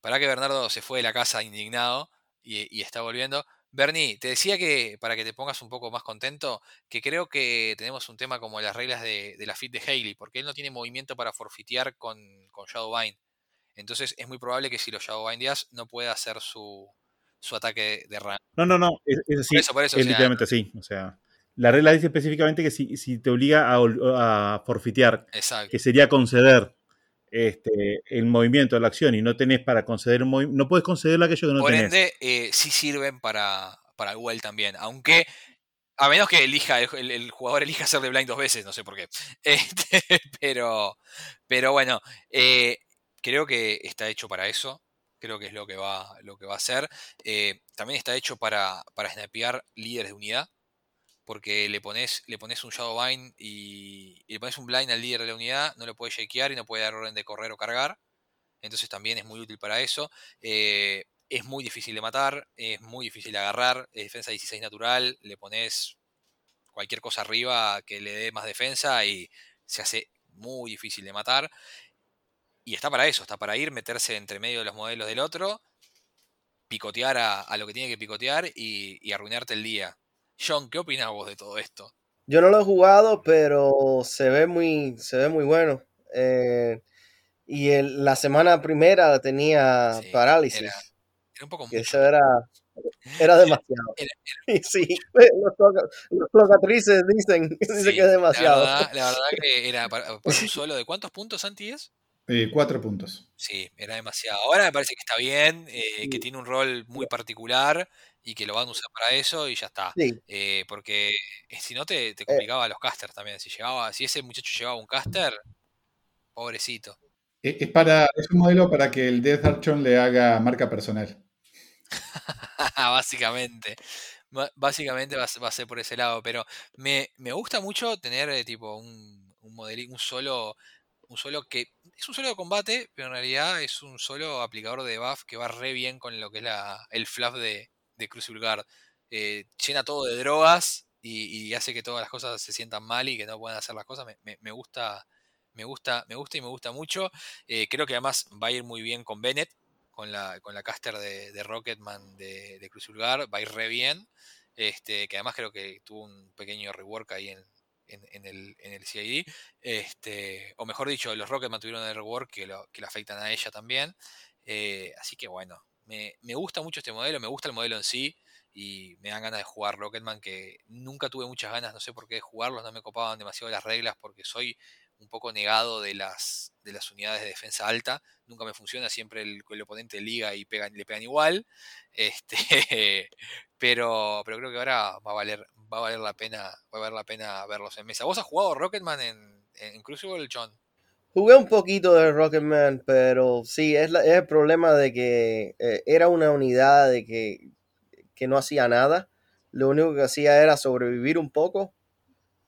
para que Bernardo se fue de la casa indignado y, está volviendo. Bernie, te decía que para que te pongas un poco más contento, que creo que tenemos un tema como las reglas de, la fit de Haley, porque él no tiene movimiento para forfitear con, con Shadowbind. Entonces es muy probable que si lo Shadowbindeas no pueda hacer su, su ataque de rango. No, no, no, es, así. eso, es literalmente así. O sea, la regla dice específicamente que si, te obliga a, forfitear, que sería conceder este, el movimiento, la acción, y no tenés para conceder un movimiento, no puedes conceder aquello que no Por tenés. ende, eh, sí sirven para, para el well también, aunque a menos que elija el, jugador elija ser de blind dos veces, no sé por qué. Este, pero, pero bueno, eh, creo que está hecho para eso. Creo que es lo que va, lo que va a hacer. Eh, también está hecho para, para snapear líderes de unidad porque le pones, le pones un Shadowbind y, y, le pones un blind al líder de la unidad, no le puede shakear y no puede dar orden de correr o cargar. Entonces también es muy útil para eso. Eh, es muy difícil de matar, es muy difícil de agarrar, es defensa 16 natural, le pones cualquier cosa arriba que le dé más defensa y se hace muy difícil de matar. Y está para eso, está para ir, meterse entre medio de los modelos del otro, picotear a, lo que tiene que picotear y arruinarte el día. John, ¿qué opinas vos de todo esto? Yo no lo he jugado, pero se ve muy, se ve muy bueno. Eh, y la semana primera tenía parálisis. Era, un poco mucho. Eso era, era demasiado. sí, los, locatrices dicen, dicen que es demasiado. La verdad, que era para, un solo. ¿De cuántos puntos, Santi, es? Eh, cuatro puntos. Sí, era demasiado. Ahora me parece que está bien, eh, que tiene un rol muy particular y que lo van a usar para eso y ya está. Eh, porque si no te, te complicaba a los casters también. Si llegaba, si ese muchacho llevaba un caster, pobrecito. Es, para, es un modelo para que el Death Archon le haga marca personal. Básicamente. Básicamente va a, ser por ese lado. Pero me, gusta mucho tener tipo un, un modelo, un solo un solo que es un solo de combate, pero en realidad es un solo aplicador de buff que va re bien con lo que es la, el fluff de, de Crucible. Eh, llena todo de drogas y, hace que todas las cosas se sientan mal y que no puedan hacer las cosas. Me, gusta. Me gusta, me gusta y me gusta mucho. Eh, creo que además va a ir muy bien con Bennett, con la, con la caster de, Rocketman de, de Crucible. Va a ir re bien. Este, que además creo que tuvo un pequeño rework ahí en, en, el, en el CID. Este, o mejor dicho, los Rocketman tuvieron el rework que, lo, que le afectan a ella también. Eh, así que bueno, me, gusta mucho este modelo, me gusta el modelo en sí y me dan ganas de jugar Rocketman que nunca tuve muchas ganas, no sé por qué de jugarlos, no me copaban demasiado las reglas porque soy un poco negado de las, de las unidades de defensa alta, nunca me funciona, siempre el, oponente liga y le pegan igual, este, pero, pero creo que ahora va a valer, va a valer la pena, va a valer la pena verlos en mesa. ¿Vos has jugado Rocketman en, en Crucible, John? Jugué un poquito de Rocketman, pero sí, es, el problema de que eh, era una unidad de que, no hacía nada. Lo único que hacía era sobrevivir un poco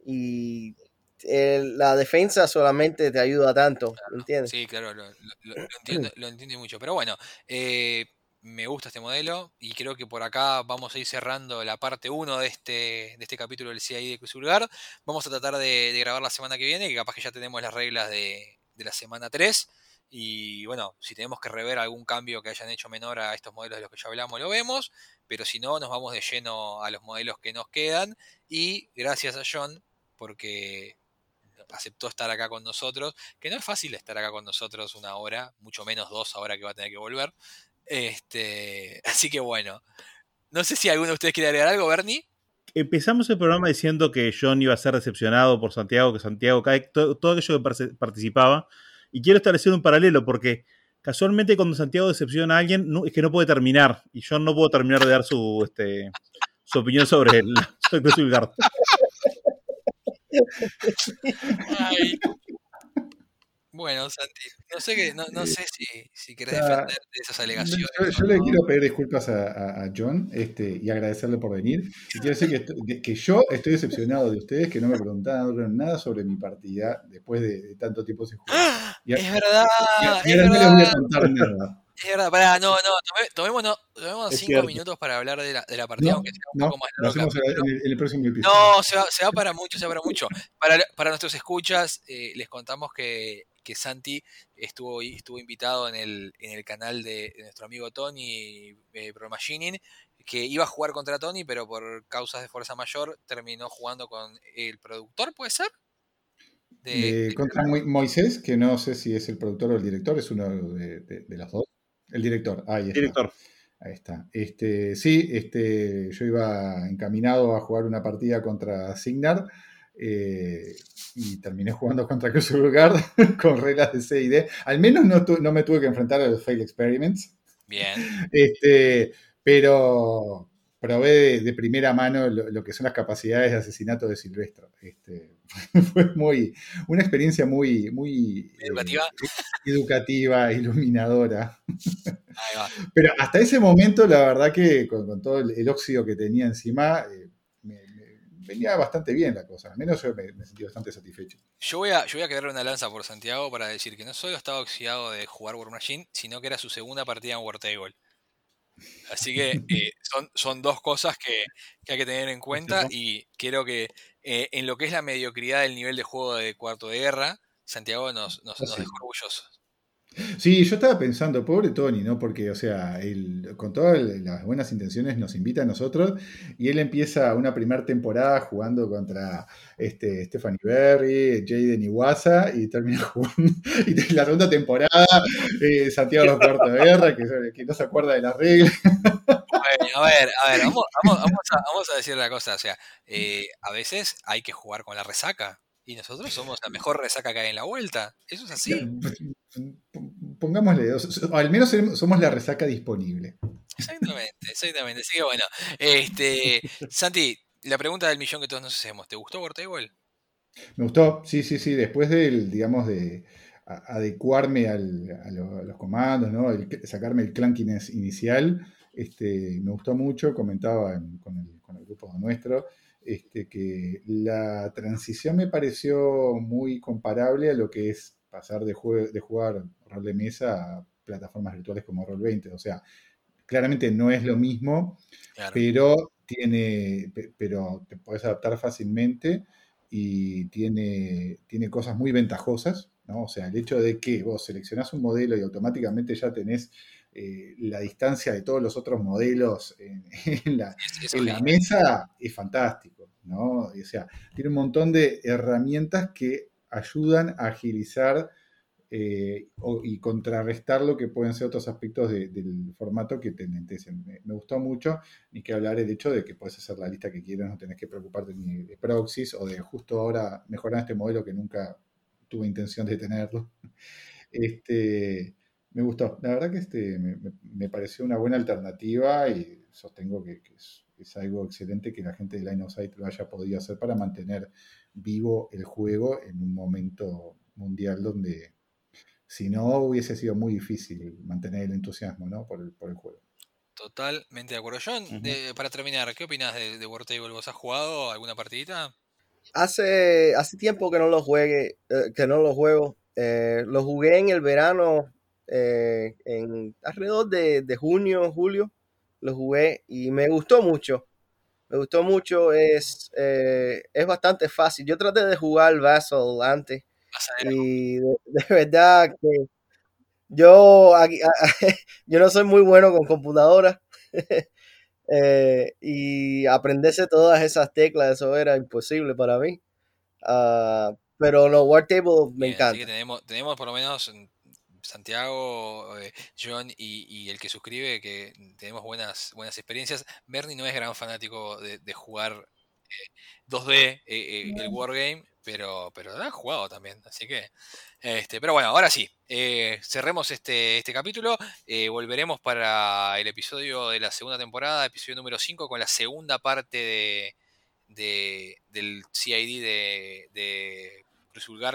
y la defensa solamente te ayuda tanto, ¿entiendes? Sí, claro, lo, entiendo, mucho. Pero bueno, eh, me gusta este modelo y creo que por acá vamos a ir cerrando la parte 1 de este, de este capítulo del CI de Crucible Vamos a tratar de, grabar la semana que viene, que capaz que ya tenemos las reglas de, la semana 3. Y bueno, si tenemos que rever algún cambio que hayan hecho menor a estos modelos de los que ya hablamos, lo vemos. Pero si no, nos vamos de lleno a los modelos que nos quedan. Y gracias a John, porque aceptó estar acá con nosotros, que no es fácil estar acá con nosotros una hora, mucho menos dos ahora que va a tener que volver. Este, así que bueno. No sé si alguno de ustedes quiere agregar algo, Bernie. Empezamos el programa diciendo que John iba a ser decepcionado por Santiago, que Santiago cae, todo, aquello que participaba. Y quiero establecer un paralelo porque casualmente cuando Santiago decepciona a alguien es que no puede terminar. Y John no puedo terminar de dar su, este, su opinión sobre el sobre Bueno, Santi, no sé, que, no, no sé si, si querés o sea, defender de esas alegaciones. Yo, le quiero pedir disculpas a, John este, y agradecerle por venir. Y quiero decir que, estoy- que- que yo estoy decepcionado de ustedes que no me preguntaron nada sobre mi partida después de, de tanto tiempo sin jugar. ¡Ah! Y a- Es verdad, Y, a- y no les voy a contar nada. Es verdad. Pará, no, no, tomémonos, tomémonos cinco cierto. minutos para hablar de la, de la partida, No, aunque sea un no, poco más lo largo el hacemos en el, en el próximo episodio. No, se va, se va para mucho, se va para mucho. Para, para nuestros escuchas, eh, les contamos que, que Santi estuvo, estuvo invitado en el, en el canal de, de nuestro amigo Tony, eh, Pro Machining, que iba a jugar contra Tony, pero por causas de fuerza mayor terminó jugando con el productor, ¿puede ser? De- Eh, contra Mo- Moisés, que no sé si es el productor o el director, es uno de, de- de los dos. El director, ahí está. Director. Ahí está. Este, sí, este, yo iba encaminado a jugar una partida contra Signar eh, y terminé jugando contra Guard con reglas de C y D. Al menos no, tu- no me tuve que enfrentar a los fail experiments, Bien, este, pero probé de, de primera mano lo, lo que son las capacidades de asesinato de Silvestro. Este, fue muy, una experiencia muy, muy eh, Educativa. educativa, iluminadora. ahí va. Pero hasta ese momento, la verdad que con, con todo el, el óxido que tenía encima, eh, me, me- venía bastante bien la cosa. Al menos yo me, me sentí bastante satisfecho. Yo voy, a, yo voy a quedar una lanza por Santiago para decir que no solo estaba oxidado de jugar War Machine, sino que era su segunda partida en War Table. Así que eh, son, son dos cosas que, que hay que tener en cuenta y creo que eh, en lo que es la mediocridad del nivel de juego de cuarto de guerra, Santiago nos, nos, nos dejó orgullosos. Sí, yo estaba pensando, pobre Tony, ¿no? Porque, o sea, él, con todas las buenas intenciones nos invita a nosotros y él empieza una primera temporada jugando contra este, Stephanie Berry, Jaden Iwasa y termina jugando. Y la segunda temporada, eh, Santiago de Guerra, que, no se acuerda de las reglas. Bueno, a ver, a ver, vamos, vamos, vamos a decir la cosa. O sea, eh, a veces hay que jugar con la resaca. Y nosotros somos la mejor resaca que hay en la vuelta. Eso es así. Pongámosle, o sea, al menos somos la resaca disponible. Exactamente, exactamente. Así que bueno, este, Santi, la pregunta del millón que todos nos hacemos, ¿te gustó War Table? Me gustó, sí, sí, sí, después del, digamos, de adecuarme al- a, lo- a los comandos, ¿no? El- sacarme el clunkiness inicial, este, me gustó mucho, comentaba en- con, el, con el grupo nuestro, este, que la transición me pareció muy comparable a lo que es pasar de, jue- de jugar rol de mesa a plataformas virtuales como Roll20, o sea, claramente no es lo mismo, Claro. pero tiene, pe- pero te puedes adaptar fácilmente y tiene, tiene cosas muy ventajosas, ¿no? O sea, el hecho de que vos seleccionás un modelo y automáticamente ya tenés eh, la distancia de todos los otros modelos en, en la, en mesa es fantástico, O sea, tiene un montón de herramientas que ayudan a agilizar eh, y contrarrestar lo que pueden ser otros aspectos de- del formato que te enlentecen. Me, gustó mucho, ni que hablar el hecho de que puedes hacer la lista que quieras, no tenés que preocuparte ni de proxies o de justo ahora mejorar este modelo que nunca tuve intención de tenerlo. Este, me gustó, la verdad que este, me pareció una buena alternativa y sostengo que, que es, es algo excelente que la gente de Line of Sight lo haya podido hacer para mantener vivo el juego en un momento mundial donde si no hubiese sido muy difícil mantener el entusiasmo ¿no? por, el, por el juego. Totalmente de acuerdo. John, de- para terminar, ¿qué opinas de, de War Table? ¿Vos has jugado alguna partidita? Hace, hace tiempo que no lo juegue, eh, que no lo juego. Eh, lo jugué en el verano, eh, en alrededor de, de junio, julio. Lo jugué y me gustó mucho. Me gustó mucho. Es, eh, es bastante fácil. Yo traté de jugar Vassal antes y de, de verdad que yo, aquí- yo no soy muy bueno con computadoras. Eh, y aprenderse todas esas teclas, eso era imposible para mí. Ah, pero no, War Table me bien, así que encanta. tenemos, tenemos por lo menos Santiago, eh, John y, y el que suscribe que tenemos buenas, buenas experiencias. Bernie no es gran fanático de, de jugar eh, 2D eh, eh, el Wargame, pero, pero ha jugado también. Así que, este, pero bueno, ahora sí, eh, cerremos este, este capítulo. eh, volveremos para el episodio de la segunda temporada, episodio número 5, con la segunda parte de, de- del CID de, de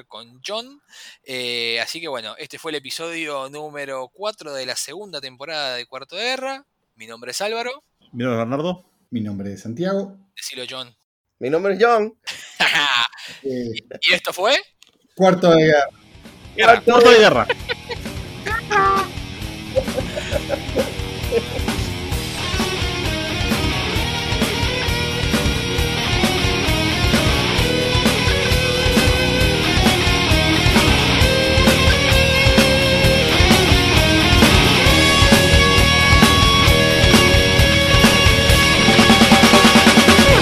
con John. Eh, así que bueno, este fue el episodio número 4 de la segunda temporada de Cuarto de Guerra. Mi nombre es Álvaro. Mi nombre es Bernardo. Mi nombre es Santiago. Decilo John. Mi nombre es John. Eh. ¿Y esto fue? Cuarto de Guerra. guerra. Cuarto de Guerra.